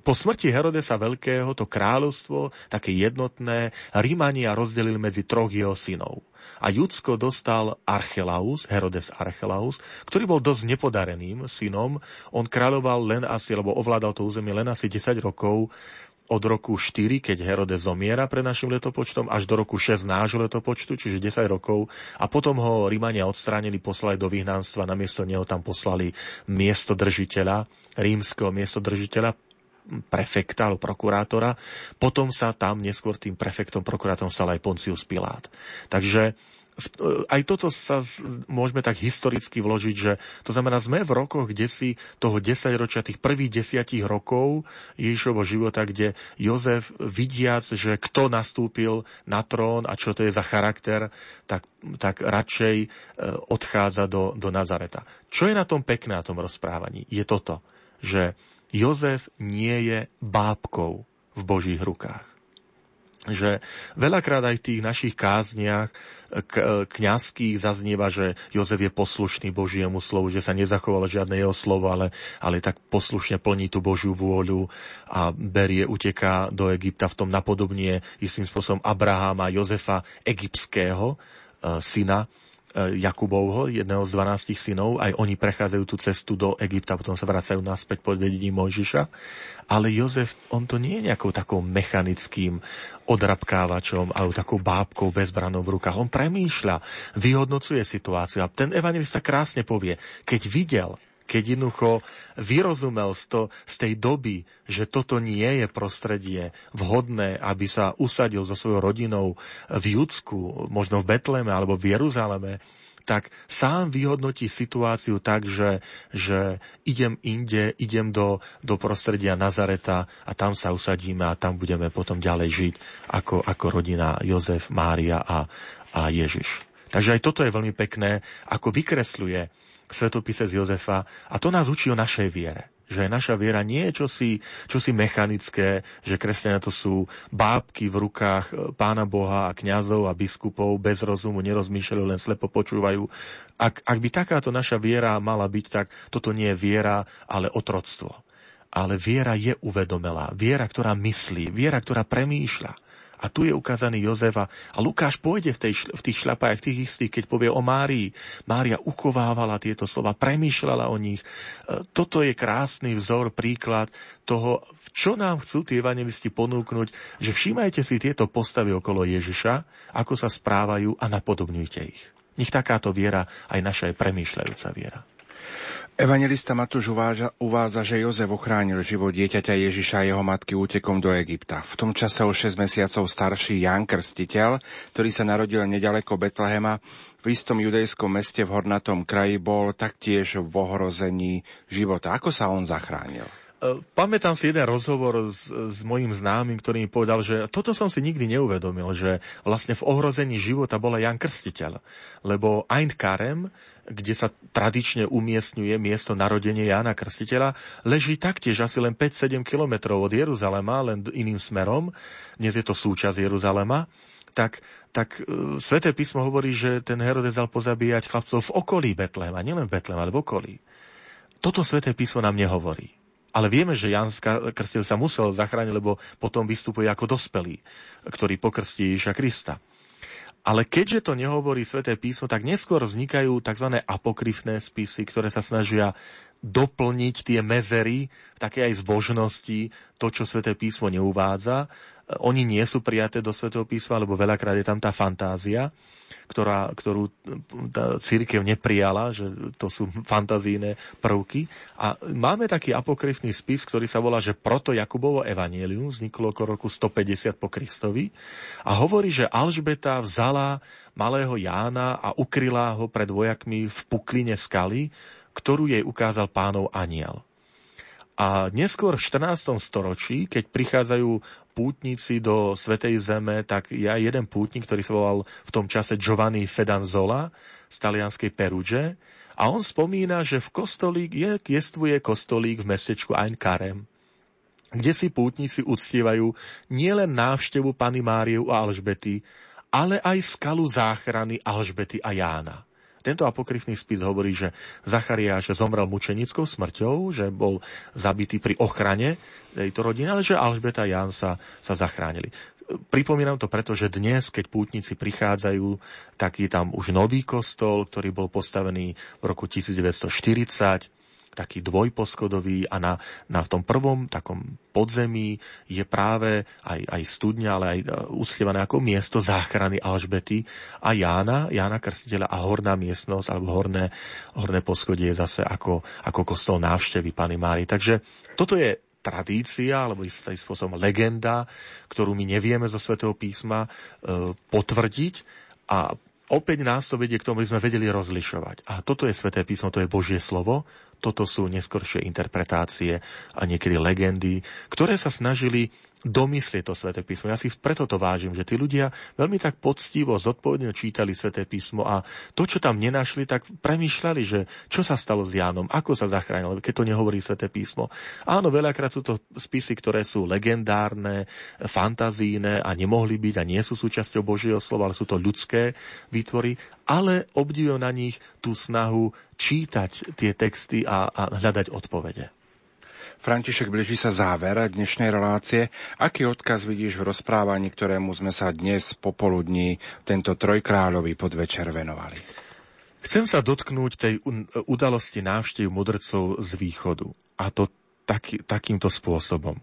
po smrti Herodesa Veľkého to kráľovstvo, také jednotné, Rímania rozdelili medzi troch jeho synov. A Judsko dostal Archelaus, Herodes Archelaus, ktorý bol dosť nepodareným synom. On kráľoval len asi, lebo ovládal to územie len asi 10 rokov od roku 4, keď Herodes zomiera pre našim letopočtom, až do roku 6 nášho letopočtu, čiže 10 rokov. A potom ho Rímania odstránili, poslali do vyhnanstva, namiesto neho tam poslali miesto držiteľa, rímskeho miesto držiteľa, prefekta alebo prokurátora. Potom sa tam neskôr tým prefektom, prokurátorom stal aj Poncius Pilát. Takže E, aj toto sa môžeme tak historicky vložiť, že to znamená, sme v rokoch, kde si toho desaťročia, tých prvých desiatich rokov Ježišovho života, kde Jozef vidiac, že kto nastúpil na trón a čo to je za charakter, tak, tak radšej e, odchádza do, do Nazareta. Čo je na tom pekné na tom rozprávaní? Je toto, že Jozef nie je bábkou v Božích rukách. Že veľakrát aj v tých našich kázniach kňazských zaznieva, že Jozef je poslušný Božiemu slovu, že sa nezachovalo žiadne jeho slovo, ale, ale tak poslušne plní tú Božiu vôľu a berie, uteká do Egypta v tom napodobnie istým spôsobom Abraháma, Jozefa, egyptského e, syna, Jakubovho, jedného z 12 synov, aj oni prechádzajú tú cestu do Egypta, potom sa vracajú naspäť pod vedením Mojžiša. Ale Jozef, on to nie je nejakou takou mechanickým odrabkávačom alebo takou bábkou bezbranou v rukách. On premýšľa, vyhodnocuje situáciu a ten evangelista krásne povie, keď videl, keď jednoducho vyrozumel z, to, z tej doby, že toto nie je prostredie vhodné, aby sa usadil so svojou rodinou v Judsku, možno v Betleme alebo v Jeruzaleme, tak sám vyhodnotí situáciu tak, že, že idem inde, idem do, do prostredia Nazareta a tam sa usadíme a tam budeme potom ďalej žiť ako, ako rodina Jozef, Mária a, a Ježiš. Takže aj toto je veľmi pekné, ako vykresľuje svetopise z Jozefa a to nás učí o našej viere. Že naša viera nie je čosi, čosi mechanické, že kresťania to sú bábky v rukách e, pána Boha a kňazov a biskupov, bez rozumu, nerozmýšľajú, len slepo počúvajú. Ak, ak by takáto naša viera mala byť, tak toto nie je viera, ale otroctvo. Ale viera je uvedomelá. Viera, ktorá myslí. Viera, ktorá premýšľa. A tu je ukázaný Jozefa. A Lukáš pôjde v, tej, v tých šľapách, tých istých, keď povie o Márii. Mária uchovávala tieto slova, premýšľala o nich. E, toto je krásny vzor, príklad toho, čo nám chcú tie evangelisti ponúknuť, že všímajte si tieto postavy okolo Ježiša, ako sa správajú a napodobňujte ich. Nech takáto viera, aj naša je premýšľajúca viera. Evangelista Matúš uvádza, uvádza, že Jozef ochránil život dieťaťa Ježiša a jeho matky útekom do Egypta. V tom čase o 6 mesiacov starší Jan Krstiteľ, ktorý sa narodil nedaleko Betlehema, v istom judejskom meste v hornatom kraji bol taktiež v ohrození života. Ako sa on zachránil? E, pamätám si jeden rozhovor s, s mojím známym, ktorý mi povedal, že toto som si nikdy neuvedomil, že vlastne v ohrození života bola Jan Krstiteľ. Lebo Ein Karem, kde sa tradične umiestňuje miesto narodenia Jana Krstiteľa, leží taktiež asi len 5-7 kilometrov od Jeruzalema, len iným smerom. Dnes je to súčasť Jeruzalema tak, tak uh, Sveté písmo hovorí, že ten Herodes dal pozabíjať chlapcov v okolí Betlema, nielen v Betlema, ale v okolí. Toto Sveté písmo nám nehovorí. Ale vieme, že Jan Krstil sa musel zachrániť, lebo potom vystupuje ako dospelý, ktorý pokrstí Ježiša Krista. Ale keďže to nehovorí sväté písmo, tak neskôr vznikajú tzv. apokryfné spisy, ktoré sa snažia doplniť tie mezery v takej aj zbožnosti, to, čo sväté písmo neuvádza oni nie sú prijaté do Svetého písma, lebo veľakrát je tam tá fantázia, ktorá, ktorú tá církev neprijala, že to sú fantazíne prvky. A máme taký apokryfný spis, ktorý sa volá, že proto Jakubovo evanielium vzniklo okolo roku 150 po Kristovi a hovorí, že Alžbeta vzala malého Jána a ukryla ho pred vojakmi v pukline skaly, ktorú jej ukázal pánov aniel. A neskôr v 14. storočí, keď prichádzajú pútnici do Svetej Zeme, tak ja jeden pútnik, ktorý sa volal v tom čase Giovanni Fedanzola z talianskej Peruge, a on spomína, že v kostolík je, jestvuje kostolík v mestečku Ein Karem, kde si pútnici uctievajú nielen návštevu Pany Máriu a Alžbety, ale aj skalu záchrany Alžbety a Jána. Tento apokryfný spis hovorí, že Zachariáš zomrel mučenickou smrťou, že bol zabitý pri ochrane tejto rodiny, ale že Alžbeta a Ján sa, sa zachránili. Pripomínam to preto, že dnes, keď pútnici prichádzajú, tak je tam už nový kostol, ktorý bol postavený v roku 1940 taký dvojposchodový a na, na tom prvom takom podzemí je práve aj, aj studňa, ale aj e, uctievané ako miesto záchrany Alžbety a Jána, Jána Krstiteľa a horná miestnosť alebo horné, horné poschodie je zase ako, ako kostol návštevy Pany Mári. Takže toto je tradícia, alebo istým spôsobom legenda, ktorú my nevieme zo svätého písma e, potvrdiť a opäť nás to vedie k tomu, aby sme vedeli rozlišovať. A toto je sväté písmo, to je Božie slovo, toto sú neskoršie interpretácie a niekedy legendy, ktoré sa snažili domyslieť to sväté písmo. Ja si preto to vážim, že tí ľudia veľmi tak poctivo, zodpovedne čítali sväté písmo a to, čo tam nenašli, tak premýšľali, že čo sa stalo s Jánom, ako sa zachránil, keď to nehovorí sväté písmo. Áno, veľakrát sú to spisy, ktoré sú legendárne, fantazíne a nemohli byť a nie sú súčasťou Božieho slova, ale sú to ľudské výtvory, ale obdivujem na nich tú snahu čítať tie texty a, a hľadať odpovede. František, blíži sa záver dnešnej relácie. Aký odkaz vidíš v rozprávaní, ktorému sme sa dnes popoludní tento trojkráľový podvečer venovali? Chcem sa dotknúť tej udalosti návštev mudrcov z východu. A to taký, takýmto spôsobom.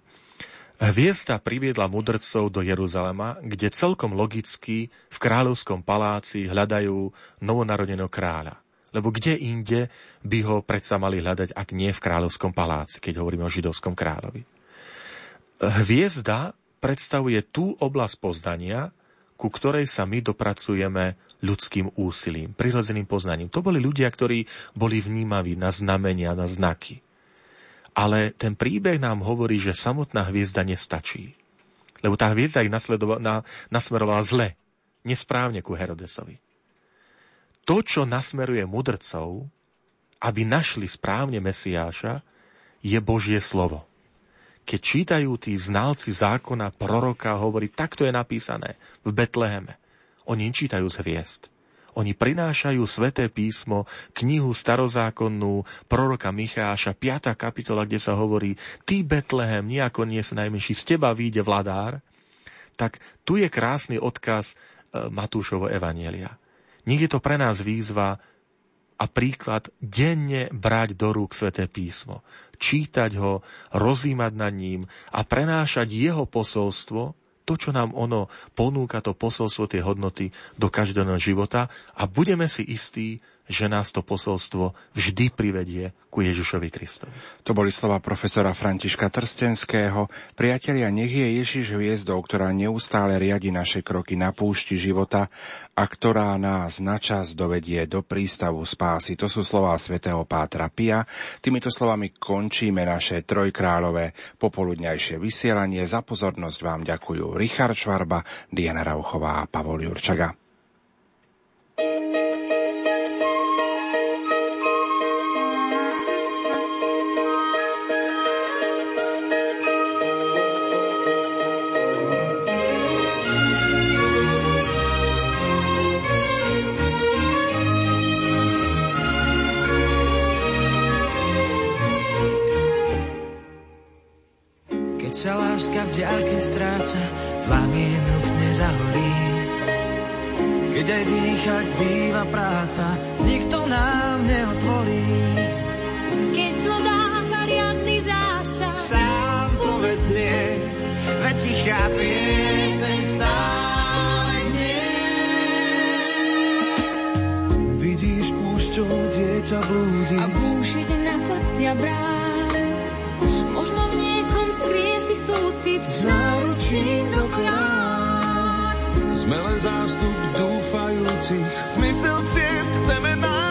Hviezda priviedla mudrcov do Jeruzalema, kde celkom logicky v kráľovskom paláci hľadajú novonarodeného kráľa. Lebo kde inde by ho predsa mali hľadať, ak nie v kráľovskom paláci, keď hovoríme o židovskom kráľovi. Hviezda predstavuje tú oblasť poznania, ku ktorej sa my dopracujeme ľudským úsilím, prirodzeným poznaním. To boli ľudia, ktorí boli vnímaví na znamenia, na znaky. Ale ten príbeh nám hovorí, že samotná hviezda nestačí. Lebo tá hviezda ich nasmerovala zle, nesprávne ku Herodesovi to, čo nasmeruje mudrcov, aby našli správne Mesiáša, je Božie slovo. Keď čítajú tí znalci zákona, proroka, hovorí, takto je napísané v Betleheme. Oni čítajú z hviezd. Oni prinášajú sveté písmo, knihu starozákonnú proroka Micháša, 5. kapitola, kde sa hovorí, ty Betlehem, nejako nie si najmenší, z teba vyjde vladár. Tak tu je krásny odkaz e, Matúšovo Evanielia. Nech je to pre nás výzva a príklad denne brať do rúk sväté písmo, čítať ho, rozímať nad ním a prenášať jeho posolstvo, to, čo nám ono ponúka, to posolstvo, tie hodnoty do každého života. A budeme si istí, že nás to posolstvo vždy privedie ku Ježišovi Kristovi. To boli slova profesora Františka Trstenského. Priatelia, nech je Ježiš hviezdou, ktorá neustále riadi naše kroky na púšti života a ktorá nás načas dovedie do prístavu spásy. To sú slová svätého Pátra Pia. Týmito slovami končíme naše trojkrálové popoludňajšie vysielanie. Za pozornosť vám ďakujú Richard Švarba, Diana Rauchová a Pavol Jurčaga. Láska v diálke stráca, plamienok nezahorí. Keď aj dýchať býva práca, nikto nám neotvorí. Keď slováva riadny zásah, sám povedz nie, veď tichá pieseň stále znie. Vidíš púšťou dieťa blúdiť a búšiť na srdcia brát. Možno v niekom skrie si súcit s náručím do krát. Sme zástup dúfajúcich, Zmysel ciest chceme nájsť.